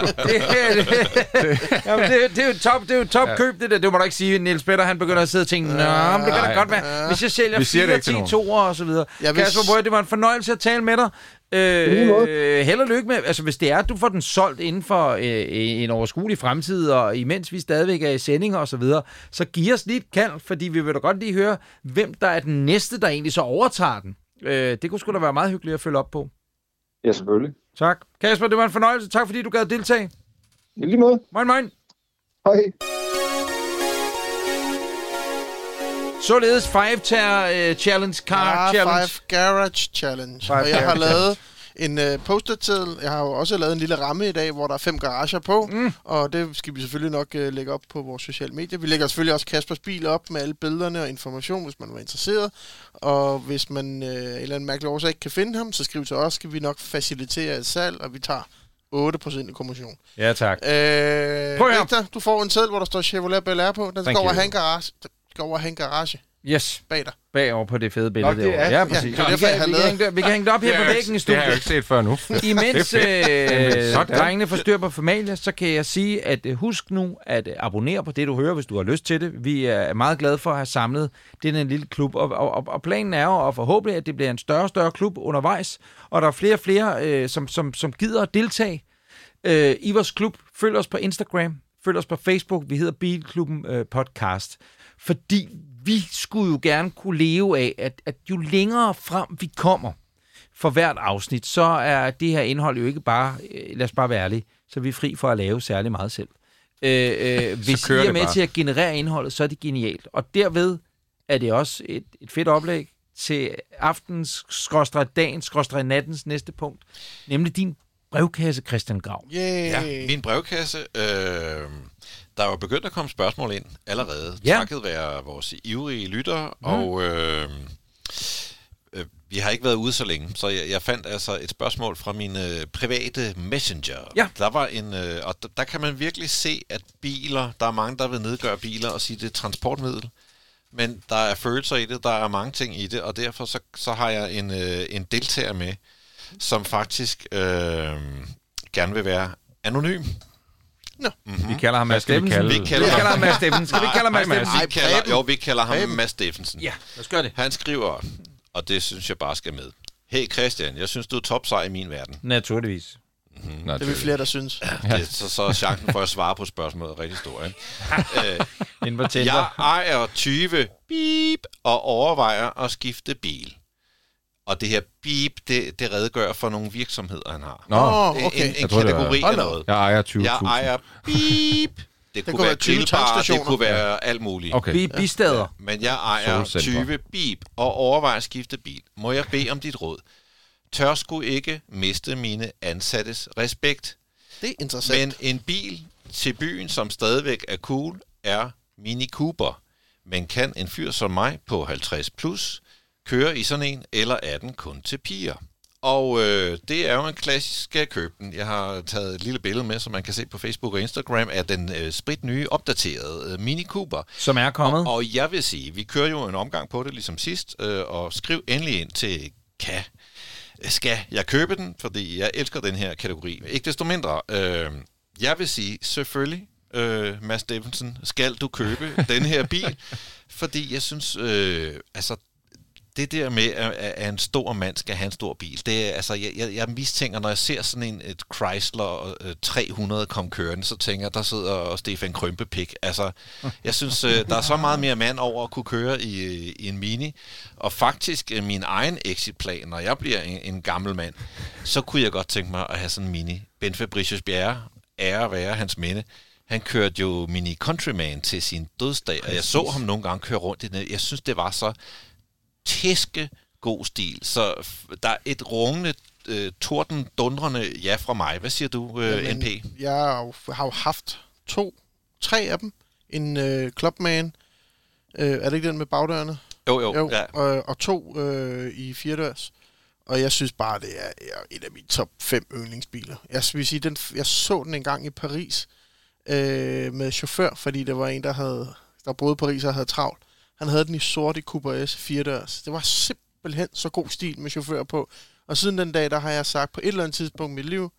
det, det, jamen, det, det, er jo top, det er jo top køb, det der. Det må du ikke sige. Niels Petter, han begynder at sidde og tænke, Nå, men det kan da godt være. Hvis jeg sælger Vi siger det 4, ikke til 10, nogen. 2 og så videre. Ja, hvis- Kasper Brød, det var en fornøjelse at tale med dig. Øh, held og lykke med, altså hvis det er, at du får den solgt inden for øh, en overskuelig fremtid, og imens vi stadigvæk er i sendinger og så videre, så giv os lige et kald, fordi vi vil da godt lige høre, hvem der er den næste, der egentlig så overtager den. Øh, det kunne sgu da være meget hyggeligt at følge op på. Ja, selvfølgelig. Tak. Kasper, det var en fornøjelse. Tak fordi du gad deltage. I lige måde. Moin, moin. Hej. Således 5 Ter uh, Challenge Car Ja, Challenge. Five Garage Challenge. Five og jeg har lavet en uh, post-it-seddel. Jeg har jo også lavet en lille ramme i dag, hvor der er fem garager på. Mm. Og det skal vi selvfølgelig nok uh, lægge op på vores sociale medier. Vi lægger selvfølgelig også Kaspers bil op med alle billederne og information, hvis man var interesseret. Og hvis man uh, en eller anden mærkelig årsag ikke kan finde ham, så skriv til os, skal vi nok facilitere et salg, og vi tager 8% i kommission. Ja, tak. Øh, Prøv. Victor, du får en seddel, hvor der står Chevrolet Bel Air på. Den skal Thank over, you. have en garage. Skal over have en garage Yes, bag dig. bagover på det fede billede Nå, det derovre. er- Ja, ja, præcis. det er vi, kan, vi, kan hænge det, vi kan hænge det op her på væggen i Det har jeg jo studiet. ikke set før nu. Imens øh, drengene får styr på familie, så kan jeg sige, at øh, husk nu at øh, abonnere på det, du hører, hvis du har lyst til det. Vi er meget glade for at have samlet den lille klub, og, og, og- og planen er jo og forhåbentlig, at det bliver en større og større klub undervejs, og der er flere og flere, øh, som, som, som gider at deltage øh, i vores klub. Følg os på Instagram, følg os på Facebook, vi hedder Bilklubben øh, Podcast. Fordi vi skulle jo gerne kunne leve af, at, at jo længere frem vi kommer for hvert afsnit, så er det her indhold jo ikke bare, øh, lad os bare være ærlige, så er vi fri for at lave særlig meget selv. Øh, øh, hvis I er med bare. til at generere indholdet, så er det genialt. Og derved er det også et, et fedt oplæg til aftens, skråstrej dagens, skråstrej nattens næste punkt, nemlig din brevkasse, Christian Grav. Yay. Ja, min brevkasse. Øh, der er jo begyndt at komme spørgsmål ind allerede. Ja. Takket være vores ivrige lyttere. Mm. Og øh, øh, vi har ikke været ude så længe, så jeg, jeg fandt altså et spørgsmål fra min øh, private messenger. Ja. Der var en, øh, og der, der kan man virkelig se, at biler, der er mange, der vil nedgøre biler og sige, det er transportmiddel. Men der er følelser i det, der er mange ting i det, og derfor så, så har jeg en, øh, en deltager med, som faktisk øh, gerne vil være anonym. Vi kalder ham Mads skal vi Steffensen. kalde Vi det? Vi kalder kalder ham, Mads Steffensen. Skal vi kalde ham Mads. Steffensen? vi kalder, jo, vi kalder ham Preben. Mads Steffensen. Ja, lad os gøre det. Han skriver, og det synes jeg bare skal med. Hey Christian, jeg synes, du er topsej i min verden. Naturligvis. Nå, Det er vi flere, der synes. Det, så, så er chancen for at svare på spørgsmålet rigtig stor. Ikke? Øh, jeg ejer 20 beep og overvejer at skifte bil. Og det her beep, det, det redegør for nogle virksomheder, han har. Nå, okay. En, en Jeg det var- kategori af noget. jeg ejer 20.000. Jeg ejer beep. Det kunne, kunne være være 20 grillbar, det kunne være alt muligt. Okay. Vi bistader. Men jeg ejer Solcentre. 20 bib og overvejer at skifte bil. Må jeg bede om dit råd? Tør sgu ikke miste mine ansattes respekt. Det er interessant. Men en bil til byen, som stadigvæk er cool, er Mini Cooper. Men kan en fyr som mig på 50 plus køre i sådan en, eller er den kun til piger? Og øh, det er jo en klassisk skal jeg købe den. Jeg har taget et lille billede med, som man kan se på Facebook og Instagram, af den øh, sprit nye, opdaterede øh, Mini Cooper. Som er kommet. Og, og jeg vil sige, vi kører jo en omgang på det ligesom sidst, øh, og skriv endelig ind til kan. Skal jeg købe den? Fordi jeg elsker den her kategori. Ikke desto mindre. Øh, jeg vil sige, selvfølgelig, øh, Mads Steffensen, skal du købe den her bil, fordi jeg synes, øh, altså, det der med, at, at en stor mand skal have en stor bil, det er, altså, jeg, jeg, jeg mistænker, når jeg ser sådan en et Chrysler øh, 300 kom kørende, så tænker jeg, der sidder Stefan Krømpepik. Altså, jeg synes, øh, der er så meget mere mand over at kunne køre i, øh, i en Mini, og faktisk øh, min egen exitplan, når jeg bliver en, en gammel mand, så kunne jeg godt tænke mig at have sådan en Mini. Ben Fabricius Bjerre, ære være hans minde, han kørte jo Mini Countryman til sin dødsdag, og jeg så ham nogle gange køre rundt i den. Jeg synes, det var så tæske god stil. Så der er et rungende, øh, torden, dundrende ja fra mig. Hvad siger du, øh, Jamen, NP? Jeg har jo, haft to, tre af dem. En øh, Clubman. Øh, er det ikke den med bagdørene? Jo, jo. Jo, Ja. og, og to øh, i firedørs. Og jeg synes bare, det er, er et af mine top 5 yndlingsbiler. Jeg vil sige, den, jeg så den en gang i Paris øh, med chauffør, fordi der var en, der havde der boede i Paris og havde travlt. Han havde den i sort i Cooper S firedørs. Det var simpelthen så god stil med chauffør på. Og siden den dag, der har jeg sagt, på et eller andet tidspunkt i mit liv,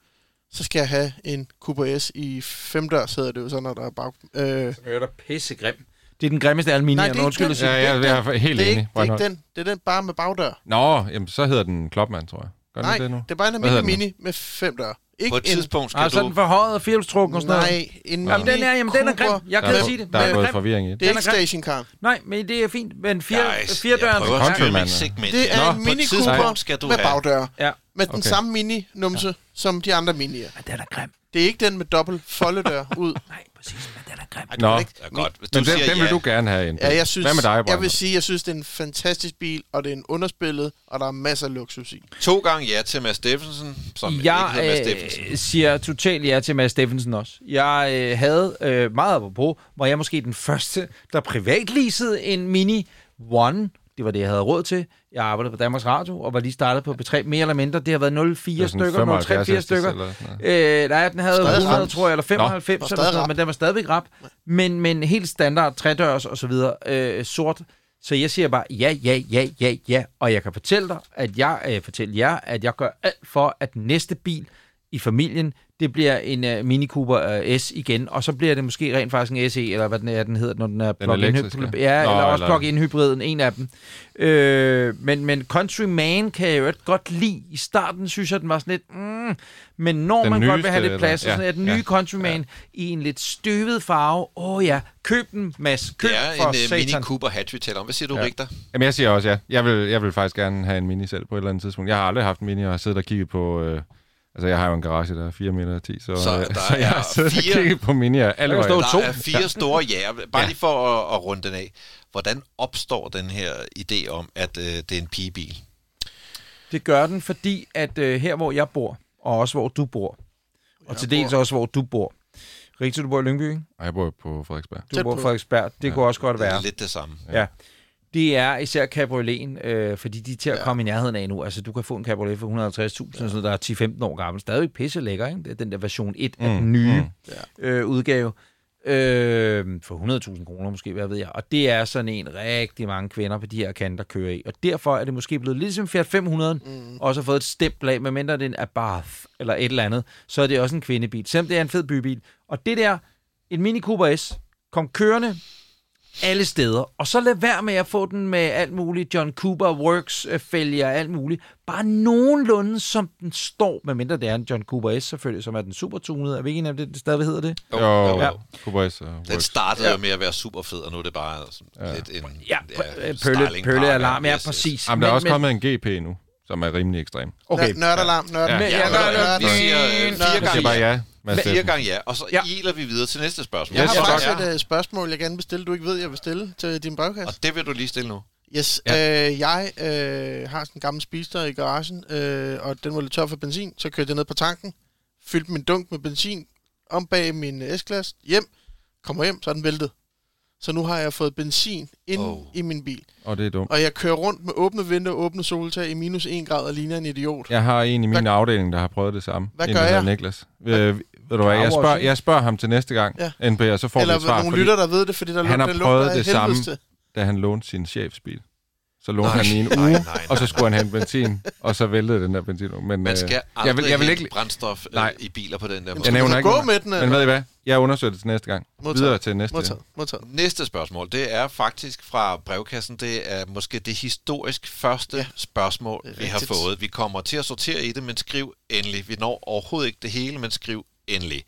så skal jeg have en Cooper S i femdørs, hedder det jo så, når der er bag... Øh, Det er da pissegrim. Det er den grimmeste af. Nej, det er undskyld ikke at sige. Ja, er jeg, er helt det, er enig. ikke, det er ikke den. Det er den bare med bagdør. Nå, jamen, så hedder den Klopmand, tror jeg. Gør Nej, det nu? det er bare en almindelig mini med fem døre. Ikke På et en, tidspunkt skal så er du... den forhøjet og firehjulstrukken og sådan noget. Nej, en Jamen, den er, jamen, den er grim. Jeg Der kan er, sige det. der er grim. forvirring i Det det. er Den ikke stationcar. Nej, men det er fint. Men fire, Guys, fire jeg prøver at segment. Det er Nå, en På Mini Cooper skal du med bagdør. Ja. Med den samme mini-numse som de andre minier. Men den er grim. Det er ikke den med dobbelt foldedør ud. Nej, præcis, men den er grim. Ej, det Nå. ikke- Ja, godt. Hvis du Men den, siger den vil ja. du gerne have ind. Ja, jeg synes, Hvad med dig, jeg vil sige, jeg synes, det er en fantastisk bil, og det er en underspillet, og der er masser af luksus i. To gange ja til Mads Steffensen, som ikke hedder Mads Jeg Steffensen. øh, siger totalt ja til Mads Steffensen også. Jeg øh, havde øh, meget apropos, hvor jeg måske den første, der privatleasede en Mini One. Det var det, jeg havde råd til. Jeg arbejdede på Danmarks Radio, og var lige startet på B3 mere eller mindre. Det har været 04 Det er sådan stykker, 03 75 4 stykker. eller. Øh, nej, den havde Stadig 100, ramt. tror jeg, eller 95, Nå, eller sådan men den var stadigvæk rap. Men, men helt standard, tredørs og så videre, øh, sort. Så jeg siger bare ja, ja, ja, ja, ja. Og jeg kan fortælle dig, at jeg øh, fortæller jer, at jeg gør alt for, at den næste bil i familien, det bliver en uh, Mini Cooper uh, S igen, og så bliver det måske rent faktisk en SE, eller hvad den er, den hedder, når den er plug-in hybrid. Ja, Nå, eller også eller- plug-in hybriden, en af dem. Øh, men, men Countryman kan jeg jo godt lide. I starten synes jeg, den var sådan lidt, mm, men når Den man godt vil nyeste, have lidt eller? plads, Ja, så er den nye ja, Countryman i en lidt støvet farve. Åh oh, ja, køb den, Mads. Køb Det er for en Mini satan. Cooper hatch, vi taler om. Hvad siger du, Ja. Rigter? Jamen, jeg siger også ja. Jeg vil, jeg vil faktisk gerne have en Mini selv på et eller andet tidspunkt. Jeg har aldrig haft en Mini, og har siddet og kigget på... Øh, altså, jeg har jo en garage, der er 4 meter 10, så, Så øh, der så jeg har siddet fire- og kigget på Mini'er alle Der Der to. er fire store ja. Bare Ja. lige for at, at runde den af. Hvordan opstår den her idé om, at øh, det er en pigebil? Det gør den, fordi at øh, her, hvor jeg bor, og også hvor du bor, og til dels også, hvor du bor. Rigtig, du bor i Lyngby, ikke? Og jeg bor på Frederiksberg. Du Tæt bor på. Frederiksberg. Det Ja. kunne også godt Det er være. lidt det samme. Ja. Det er især cabrioleten, øh, fordi de er til at komme i nærheden af nu. Altså, du kan få en cabriolet for 150.000, ja. så der er 10-15 år gammel. Stadig pisse lækker, ikke? Det er den der version 1 af Mm, den nye mm. øh, udgave. Øh, for 100.000 kroner måske, hvad ved jeg. Og det er sådan en, rigtig mange kvinder på de her kanter kører i. Og derfor er det måske blevet lidt som Fiat 500, mm. også har fået et stempel af, medmindre det er en Abarth eller et eller andet, så er det også en kvindebil. Selvom det er en fed bybil. Og det der, en Mini Cooper S, kom kørende alle steder. Og så lad være med at få den med alt muligt John Cooper Works fælger og alt muligt. Bare nogenlunde som den står, medmindre det er en John Cooper S selvfølgelig, som er den supertunede. Er vi ikke om det, det stadig hedder det? Jo, jo, Ja. Cooper S og Den Works. startede ja. jo med at være super fed, og nu er det bare sådan Ja. lidt en Ja, pølle, pølle alarm, ja præcis. Jamen, der er også kommet en GP nu, som er rimelig ekstrem. Okay, Nør- Nørdalarm, nørd. Ja. Ja, der- vi siger øh, fire gange bare ja. Fire gange ja, og så Ja. iler vi videre til næste spørgsmål. Jeg har tak. faktisk et uh, spørgsmål, jeg gerne vil stille, du ikke ved, jeg vil stille til din brevkasse. Og det vil du lige stille nu. Yes, ja. øh, jeg øh, har sådan en gammel spister i garagen, øh, og den var lidt tør for benzin, så kørte jeg ned på tanken, fyldte min dunk med benzin, om bag min S-klasse, hjem, kommer hjem, så er den væltet. Så nu har jeg fået benzin ind Oh. i min bil, Og det er dumt. og jeg kører rundt med åbne vinduer åbne soltag i minus 1 grad og ligner en idiot. Jeg har en i min Hvad- afdeling, der har prøvet det samme. Hvad en, gør jeg? Niklas. Øh, ved du hvad, jeg spørger, jeg spørger ham til næste gang, Ja. Og så får vi Eller et svar. nogle fordi lytter, der ved det, fordi der han har prøvet det samme. Da han lånte sin chefsbil. Så lånte Nej, han i en nej, uge, nej, nej, og så skulle han hente benzin, og så væltede den der benzin. Men, Man skal øh, aldrig jeg vil, jeg vil ikke, brændstof øh, Nej. i biler på den der Men måde. Jeg nævner ikke gå med den, men eller? ved I hvad? Jeg undersøger det til næste gang. Modtaget. Videre til næste. Modtaget, modtaget. Næste spørgsmål, det er faktisk fra brevkassen. Det er måske det historisk første ja, spørgsmål, vi har fået. Vi kommer til at sortere i det, men skriv endelig. Vi når overhovedet ikke det hele, men skriv endelig.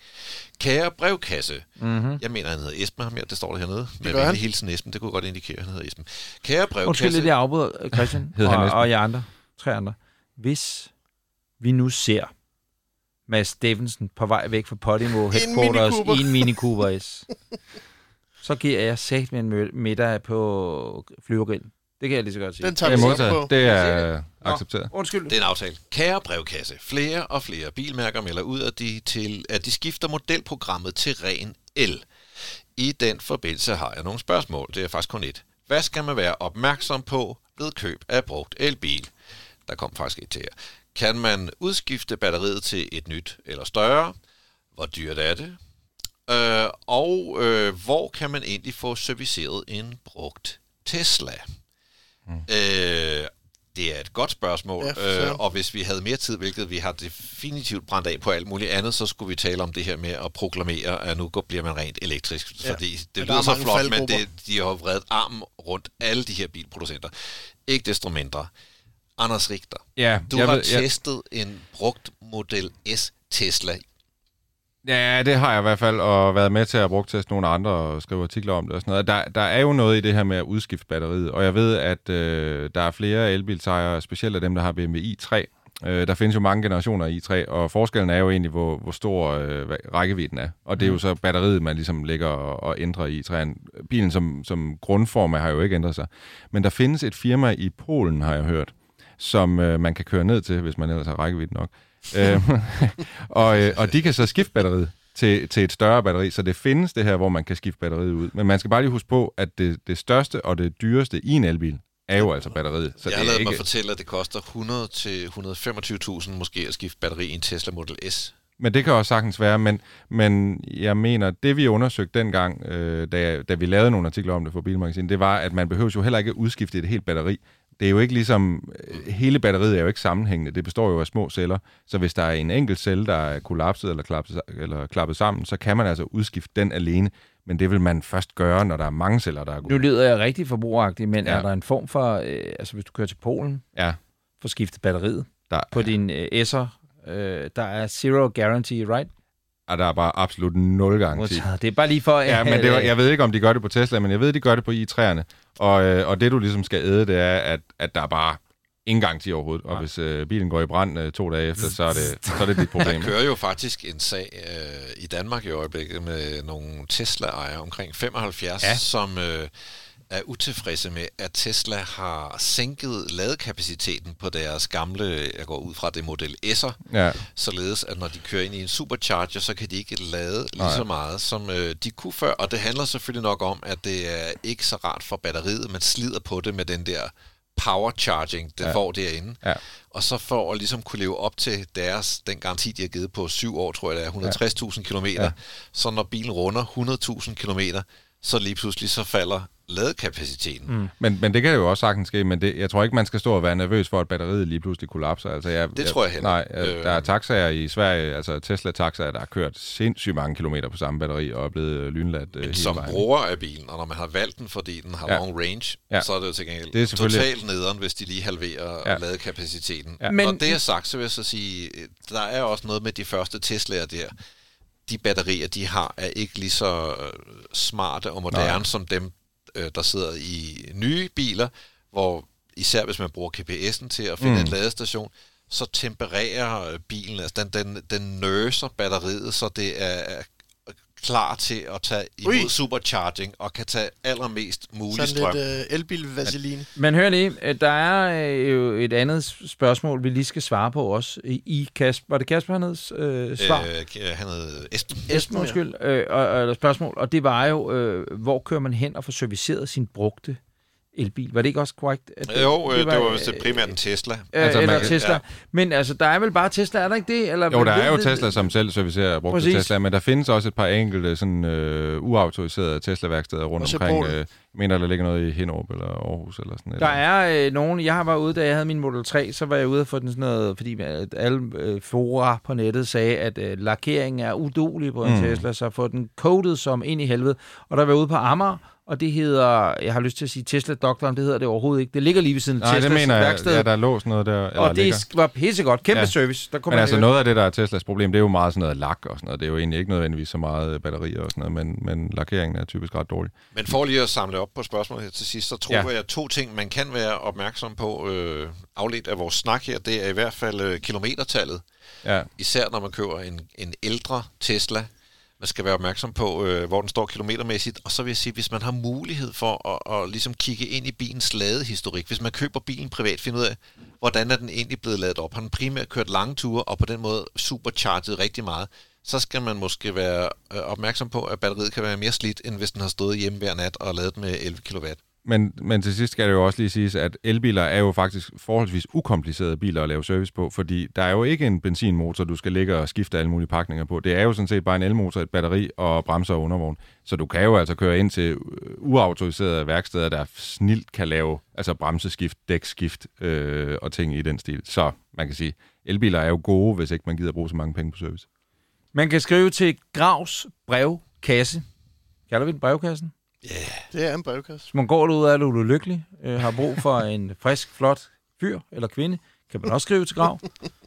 Kære brevkasse. Mm-hmm. Jeg mener, han hedder Esben ham her. Det står der hernede. Med gør han. hilsen Esben. Det kunne godt indikere, at han hedder Esben. Kære Undskyld brevkasse. lidt, jeg afbryder, øh, Christian, Hed han og, Esben? og jer andre, tre andre. Hvis vi nu ser Mads Steffensen på vej væk fra Podimo Headquarters i en Mini Cooper S, så giver jeg sagt med en middag på flyvergrillen. Det kan jeg lige så godt sige. Den tager Det vi er på. Det er Nå. accepteret. Undskyld. Det er en aftale. Kære brevkasse, flere og flere bilmærker melder ud, at de, til, at de skifter modelprogrammet til ren el. I den forbindelse har jeg nogle spørgsmål. Det er faktisk kun et. Hvad skal man være opmærksom på ved køb af brugt elbil? Der kom faktisk et til her. Kan man udskifte batteriet til et nyt eller større? Hvor dyrt er det? Øh, og øh, hvor kan man egentlig få serviceret en brugt Tesla? Mm. Øh, det er et godt spørgsmål, Ja, øh, og hvis vi havde mere tid, hvilket vi har definitivt brændt af på alt muligt andet, så skulle vi tale om det her med at proklamere, at nu går- bliver man rent elektrisk. Ja. Fordi det der lyder er så flot, men det, de har vredet armen rundt alle de her bilproducenter. Ikke desto mindre. Anders Richter, Ja, du jeg har ved- jeg- testet en brugt Model S Tesla. Ja, det har jeg i hvert fald, og været med til at bruge teste nogle andre og skrive artikler om det og sådan noget. Der, der er jo noget i det her med at udskifte batteriet, og jeg ved, at øh, der er flere elbilsejere, specielt af dem, der har BMW i3. Øh, der findes jo mange generationer af i3, og forskellen er jo egentlig, hvor, hvor stor øh, rækkevidden er. Og det er jo så batteriet, man ligesom lægger og, og ændrer i i3'en. Bilen som, som grundform har jo ikke ændret sig. Men der findes et firma i Polen, har jeg hørt, som øh, man kan køre ned til, hvis man ellers har rækkevidde nok. øh, øh, og de kan så skifte batteriet til, til et større batteri, så det findes det her, hvor man kan skifte batteriet ud. Men man skal bare lige huske på, at det, det største og det dyreste i en elbil er jo altså batteriet. Så jeg har lavet ikke... mig fortælle, at det koster 100 til 125.000 måske at skifte batteri i en Tesla Model S. Men det kan også sagtens være, men, men jeg mener, det vi undersøgte dengang, øh, da, da vi lavede nogle artikler om det for Bilmagasinet, det var, at man behøver jo heller ikke at udskifte et helt batteri. Det er jo ikke ligesom, øh, hele batteriet er jo ikke sammenhængende, det består jo af små celler, så hvis der er en enkelt celle, der er kollapset eller klappet, eller klappet sammen, så kan man altså udskifte den alene, men det vil man først gøre, når der er mange celler, der er Nu gode. lyder jeg rigtig forbrugeragtig, men Ja. ja. er der en form for, øh, altså hvis du kører til Polen, Ja, for skiftet batteriet der, på din øh, S'er, øh, der er zero guarantee, right? er der er bare absolut nul garanti. Det er bare lige for... Ja, men det var, jeg ved ikke, om de gør det på Tesla, men jeg ved, de gør det på i3'erne. Og, øh, og det, du ligesom skal æde, det er, at, at der er bare ingen garanti overhovedet. Og Nej. hvis øh, bilen går i brand øh, to dage efter, så er det, så er det dit problem. Der kører jo faktisk en sag øh, i Danmark i øjeblikket med nogle Tesla-ejere omkring 75, Ja. ja. som øh, er utilfredse med, at Tesla har sænket ladekapaciteten på deres gamle, jeg går ud fra det Model S'er, Ja, således at når de kører ind i en supercharger, så kan de ikke lade lige Nej. så meget, som øh, de kunne før. Og det handler selvfølgelig nok om, at det er ikke så rart for batteriet. Man slider på det med den der power charging, det Ja. får derinde. Ja. Og så for at ligesom kunne leve op til deres, den garanti, de har givet på syv år, tror jeg det er, 160.000 km. Ja. Så når bilen runder 100.000 km, så lige pludselig så falder ladekapaciteten. Mm. men, men det kan jo også sagtens ske, men det, jeg tror ikke, man skal stå og være nervøs for, at batteriet lige pludselig kollapser. Altså, jeg, Det tror jeg heller Nej, ikke. øh, der er taxaer i Sverige, altså Tesla-taxaer, der har kørt sindssygt mange kilometer på samme batteri og er blevet øh, lynladt øh, Men hele som vejen. bruger af bilen, og når man har valgt den, fordi den har Ja. long range, Ja. så er det jo til gengæld Det er selvfølgelig- totalt nederen, hvis de lige halverer Ja. ladekapaciteten. Ja. Men- og det er sagt, så vil jeg så sige, der er også noget med de første Tesla'er der. De batterier, de har, er ikke lige så øh, smarte og moderne Nej. som dem, øh, der sidder i nye biler, hvor især hvis man bruger GPS'en til at finde Mm. en ladestation, så tempererer bilen, altså den, den, den nøser batteriet, så det er klar til at tage imod Ui. Supercharging og kan tage allermest mulig Sådan strøm. lidt øh, elbil-vaseline. Men hør lige, øh, der er øh, jo et andet spørgsmål, vi lige skal svare på også. I Kasper, var det Kasper, han hed, øh, svar? Øh, han hed Esben. Esben, undskyld, øh, og, og, spørgsmål, og det var jo, øh, hvor kører man hen og får serviceret sin brugte elbil? Var det ikke også korrekt? At Jo, øh, det var, det var øh, vist primært en Tesla. Øh, Altså, man eller kan- Tesla. ja. Men altså, der er vel bare Tesla, er der ikke det? Eller, Jo, der er jo ved- Tesla, som selv servicerer brugte Præcis. Tesla, men der findes også et par enkelte sådan, øh, uautoriserede Tesla-værksteder rundt omkring. Øh, mener, der ligger noget i Hinderup eller Aarhus eller sådan Der noget. er øh, nogen, jeg har været ude, da jeg havde min Model 3, så var jeg ude og få den sådan noget, fordi at alle øh, fora på nettet sagde, at øh, lakeringen er udulig på en Mm. mm. Tesla, så få den coated som ind i helvede. Og der var jeg ude på Amager, og det hedder, jeg har lyst til at sige Tesla Doktoren, det hedder det overhovedet ikke. Det ligger lige ved siden af Nej, det Teslas mener jeg. værksted. Ja, der er låst noget der. Eller og det ligger. var pissegodt. Kæmpe Ja. service. Der kunne Men man altså noget af det, der er Teslas problem, det er jo meget sådan noget lak og sådan noget. Det er jo egentlig ikke nødvendigvis så meget batterier og sådan noget, men, men lakeringen er typisk ret dårlig. Men for lige at samle op på spørgsmålet her til sidst, så tror Ja. ja. jeg, at to ting, man kan være opmærksom på, øh, afledt af vores snak her, det er i hvert fald øh, kilometertallet. Ja, Især når man køber en, en ældre Tesla. Man skal være opmærksom på, øh, hvor den står kilometermæssigt. Og så vil jeg sige, hvis man har mulighed for at, at ligesom kigge ind i bilens ladehistorik, hvis man køber bilen privat, finde ud af, hvordan er den egentlig blevet ladet op. Har den primært kørt lange ture, og på den måde supercharget rigtig meget, så skal man måske være øh, opmærksom på, at batteriet kan være mere slidt, end hvis den har stået hjemme hver nat og ladet med 11 kW men, men til sidst skal det jo også lige siges, at elbiler er jo faktisk forholdsvis ukomplicerede biler at lave service på, fordi der er jo ikke en benzinmotor, du skal ligge og skifte alle mulige pakninger på. Det er jo sådan set bare en elmotor, et batteri og bremser og undervogn. Så du kan jo altså køre ind til øh, uautoriserede værksteder, der snilt kan lave altså bremseskift, dækskift øh, og ting i den stil. Så man kan sige, elbiler er jo gode, hvis ikke man gider bruge så mange penge på service. Man kan skrive til Gravs brevkasse. Kalder vi den brevkassen? Det er en brevkasse. Hvis man går derude og er lidt ulykkelig, øh, har brug for en frisk, flot fyr eller kvinde, kan man også skrive til Grav.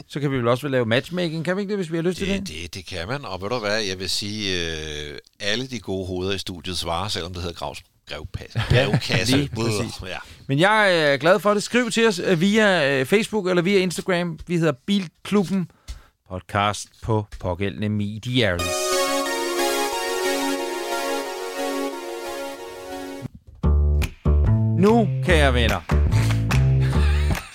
Så kan vi vel også lave matchmaking, kan vi ikke det, hvis vi har lyst til Det, det? det, det kan man, og ved du hvad, jeg vil sige, øh, alle de gode hoveder i studiet svarer, selvom det hedder Gravs brevkasse. Brevkasse. lige præcis. Ja. Men jeg er glad for det. Skriv til os øh, via øh, Facebook eller via Instagram. Vi hedder Bilklubben Podcast på pågældende medier. Nu, kære venner,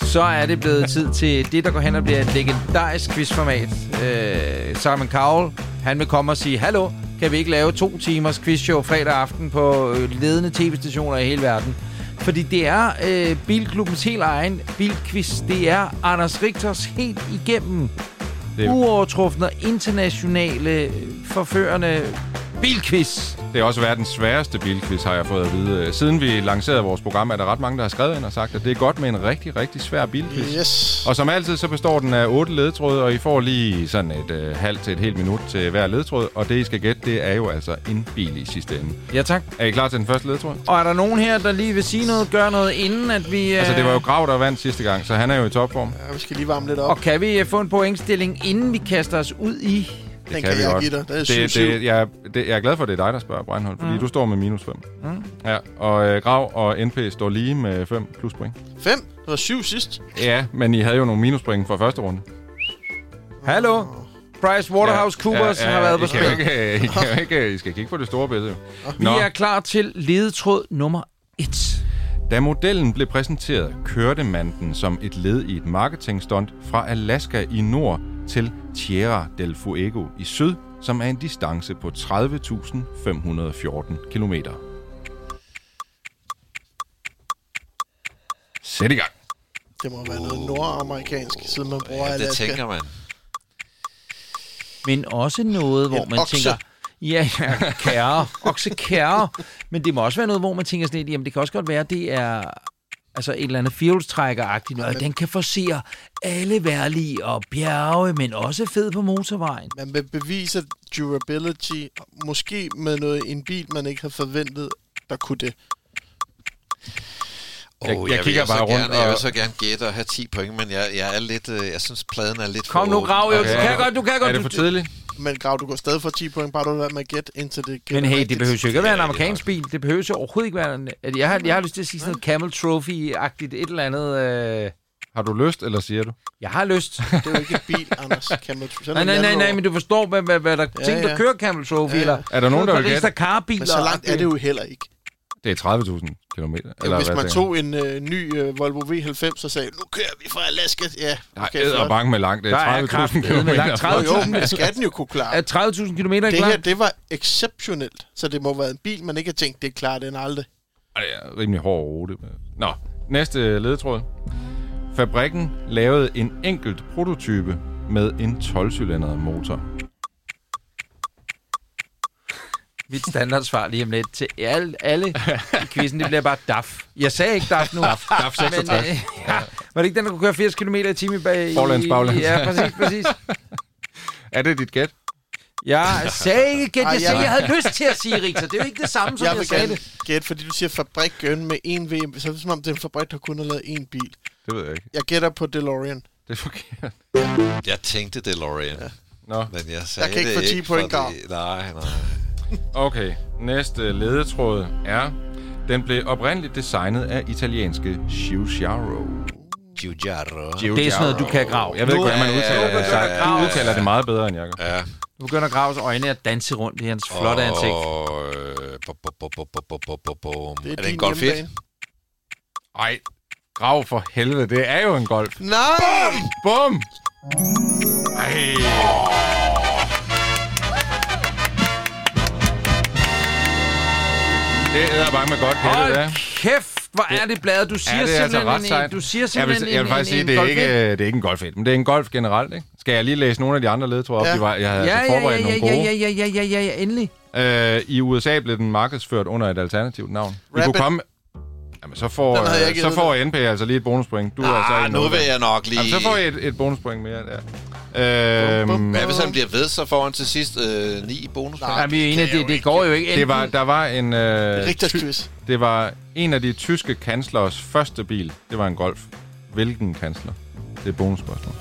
så er det blevet tid til det, der går hen og bliver et legendarisk quizformat. Øh, Simon Cowell, han vil komme og sige, Hallo, kan vi ikke lave to timers quizshow fredag aften på øh, ledende tv-stationer i hele verden? Fordi det er øh, Bilklubbens helt egen bilquiz. Det er Anders Rigters helt igennem Det er, uovertrufne, internationale, forførende bilquiz. det er også verdens sværeste bilquiz, har jeg fået at vide. Siden vi lancerede vores program, er der ret mange, der har skrevet ind og sagt, at det er godt med en rigtig, rigtig svær bilquiz. Yes. Og som altid, så består den af otte ledtråde, og I får lige sådan et øh, halvt til et helt minut til hver ledtråd. Og det, I skal gætte, det er jo altså en bil i sidste ende. Ja, tak. Er I klar til den første ledtråd? Og er der nogen her, der lige vil sige noget, gøre noget, inden at vi... Øh, Altså, det var jo Grav, der vandt sidste gang, så han er jo i topform. Ja, vi skal lige varme lidt op. Og kan vi øh, få en pointstilling, inden vi kaster os ud i... Det Den kan vi jeg godt. give dig. Det er det, 7-7. det, jeg, det, jeg er glad for, at det er dig, der spørger, Breinholt, fordi Mm. du står med minus 5. Mm. Ja, og øh, Grav og NP står lige med 5 plus point. 5. Det var 7 sidst. Ja, men I havde jo nogle minuspoint fra første runde. Hallo? Price Waterhouse Coopers har været på I kan jo spil. ikke, I, kan jo ikke, I skal kigge på det store billede. Vi er klar til ledetråd nummer 1. Da modellen blev præsenteret, kørte man den som et led i et marketingstunt fra Alaska i nord til Tierra del Fuego i syd, som er en distance på 30.514 km. Sæt i gang. Det må være noget nordamerikansk, siden man bruger ja, det Alaska. tænker man. Men også noget, hvor En man okse. tænker... Ja, ja, kære. Oksekære. Men det må også være noget, hvor man tænker sådan lidt, jamen det kan også godt være, det er altså et eller andet fjolstrækker-agtigt noget. Den kan forsere alle værlige og bjerge, men også fed på motorvejen. Man vil bevise durability, måske med noget en bil, man ikke havde forventet, der kunne det. Jeg- Oh, jeg vil kigger bare rundt Gerne, Jeg vil og- så gerne gætte og have 10 point, men jeg, jeg er lidt... Øh, jeg synes, pladen er lidt Kom for nu. Grav. Okay. Du kan godt, du kan godt. Er det for tidligt? Men Grav, du går stadig for 10 point, bare du lader med at gætte, indtil det Men hey, det behøver jo ikke at være en er amerikansk bil. Det behøver jo overhovedet ikke være... En, at jeg, har, jeg har lyst til at sige sådan noget Camel Trophy-agtigt et eller andet... Øh, Har du lyst, eller siger du? jeg har lyst. Det er jo ikke en bil, Anders. Camel Sådan nej, nej, nej, nej, men du forstår, hvad, hvad, hvad der Ja, ja, ting, der ja. kører Camel Trophy, Ja, ja. eller... Er der nogen, der vil gætte? Dakar-biler. Men så langt er det jo heller ikke. Det er 30.000 kilometer. Eller hvis man tog en øh, ny øh, Volvo V90 og sagde, nu kører vi fra Alaska. Ja, Nej, okay, okay, flot. bange med langt. Det er er 30.000 kraftedeme kilometer. langt. Jo, jo, 30.000 men skal den jo kunne klare. Er 30.000 km ikke Det her, det var exceptionelt. Så det må være en bil, man ikke har tænkt, det klarer den aldrig. Ej, Det er rimelig hård rute. Nå, næste ledetråd. Fabrikken lavede en enkelt prototype med en 12-cylindret motor. Mit standardsvar lige om lidt til alle, alle i quizzen, det bliver bare DAF. Jeg sagde ikke DAF nu. DAF, DAF 66. Men, øh, ja, var det ikke den, der kunne køre 80 km i timen bag? i- Forlæns, baglæns. Ja, præcis, præcis. Er det dit gæt? Jeg sagde ikke gæt, jeg sagde, jeg- jeg havde lyst til at sige, Rita. Det er jo ikke det samme, som Jeg jeg, vil sagde det. gætte, fordi du siger fabrikken med en VM, så er det som om, det er en fabrik, der kun har lavet én bil. Det ved jeg ikke. Jeg gætter på DeLorean. Det er forkert. Jeg tænkte DeLorean, ja. Nå, men jeg sagde Jeg kan ikke det få 10 ikke, point, fordi- Nej, nej. Okay, næste ledetråd er, den blev oprindeligt designet af italienske Giugiaro. Giugiaro. Giugiaro. Det er sådan noget, du kan grave. Jeg ved ikke, hvordan man udtaler det. Ja. Du udtaler det meget bedre end jeg. Ja. Du begynder at grave øjnene og danse rundt i hans flotte oh, ansigt. Det er, er det en golf Ej, grav for helvede. Det er jo en golf. Nej! Bum! Bum! Ej. Det er bare med godt ja. Hold kæft, Hvor er det bladet? Du siger Ja, det er altså simpelthen, ret en, du siger Jeg simpelthen vil, jeg vil faktisk en, sige, det er, ikke, 1. øh, det er ikke en golf 1, men det er en golf generelt, ikke? Skal jeg lige læse nogle af de andre ledtråde op? Ja. De var, jeg havde Ja, altså forberedt ja, nogle ja, gode. ja, ja, ja, ja, ja, ja, endelig. Øh, I USA blev den markedsført under et alternativt navn. Vi Rabbit. kunne komme... Jamen, så får, øh, så får NP altså lige et bonuspoint. Du er altså Ah, i nu vil jeg nok lige... Jamen, så får I et, et bonuspoint mere der. Øhm, Hvad hvis han bliver ved, så får han til sidst øh, ni bonus? Nej. Ja, vi er enige, kan jeg det, jo det ikke. går jo ikke. det var, der var en... Øh, ty- det var en af de tyske kanslers første bil. Det var en Golf. Hvilken kansler? Det er et bonusspørgsmål.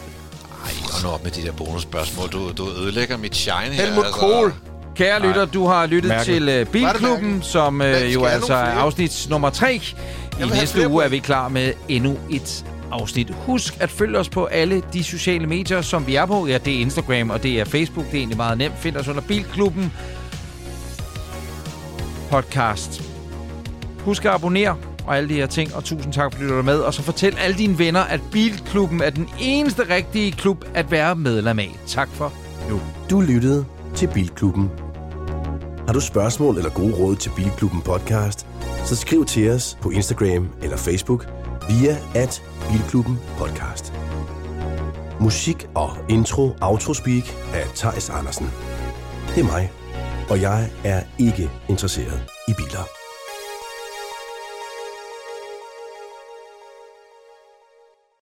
Ej, hold nu op med de der bonusspørgsmål. Du, du ødelægger mit shine her. altså. Helmut Kohl. Kære lytter, du har lyttet Merkel. til uh, Bilklubben, som uh, jo altså er afsnit nummer 3. I næste uge er vi klar med endnu et afsnit. Husk at følge os på alle de sociale medier, som vi er på. Ja, det er Instagram, og det er Facebook. Det er egentlig meget nemt. Find os under Bilklubben podcast. Husk at abonnere og alle de her ting, og tusind tak, fordi du er med. Og så fortæl alle dine venner, at Bilklubben er den eneste rigtige klub at være medlem af. Tak for nu. Du lyttede til Bilklubben. Har du spørgsmål eller gode råd til Bilklubben podcast, så skriv til os på Instagram eller Facebook via at Bilklubben podcast. Musik og intro outro speak af Tejs Andersen. Det er mig, og jeg er ikke interesseret i biler.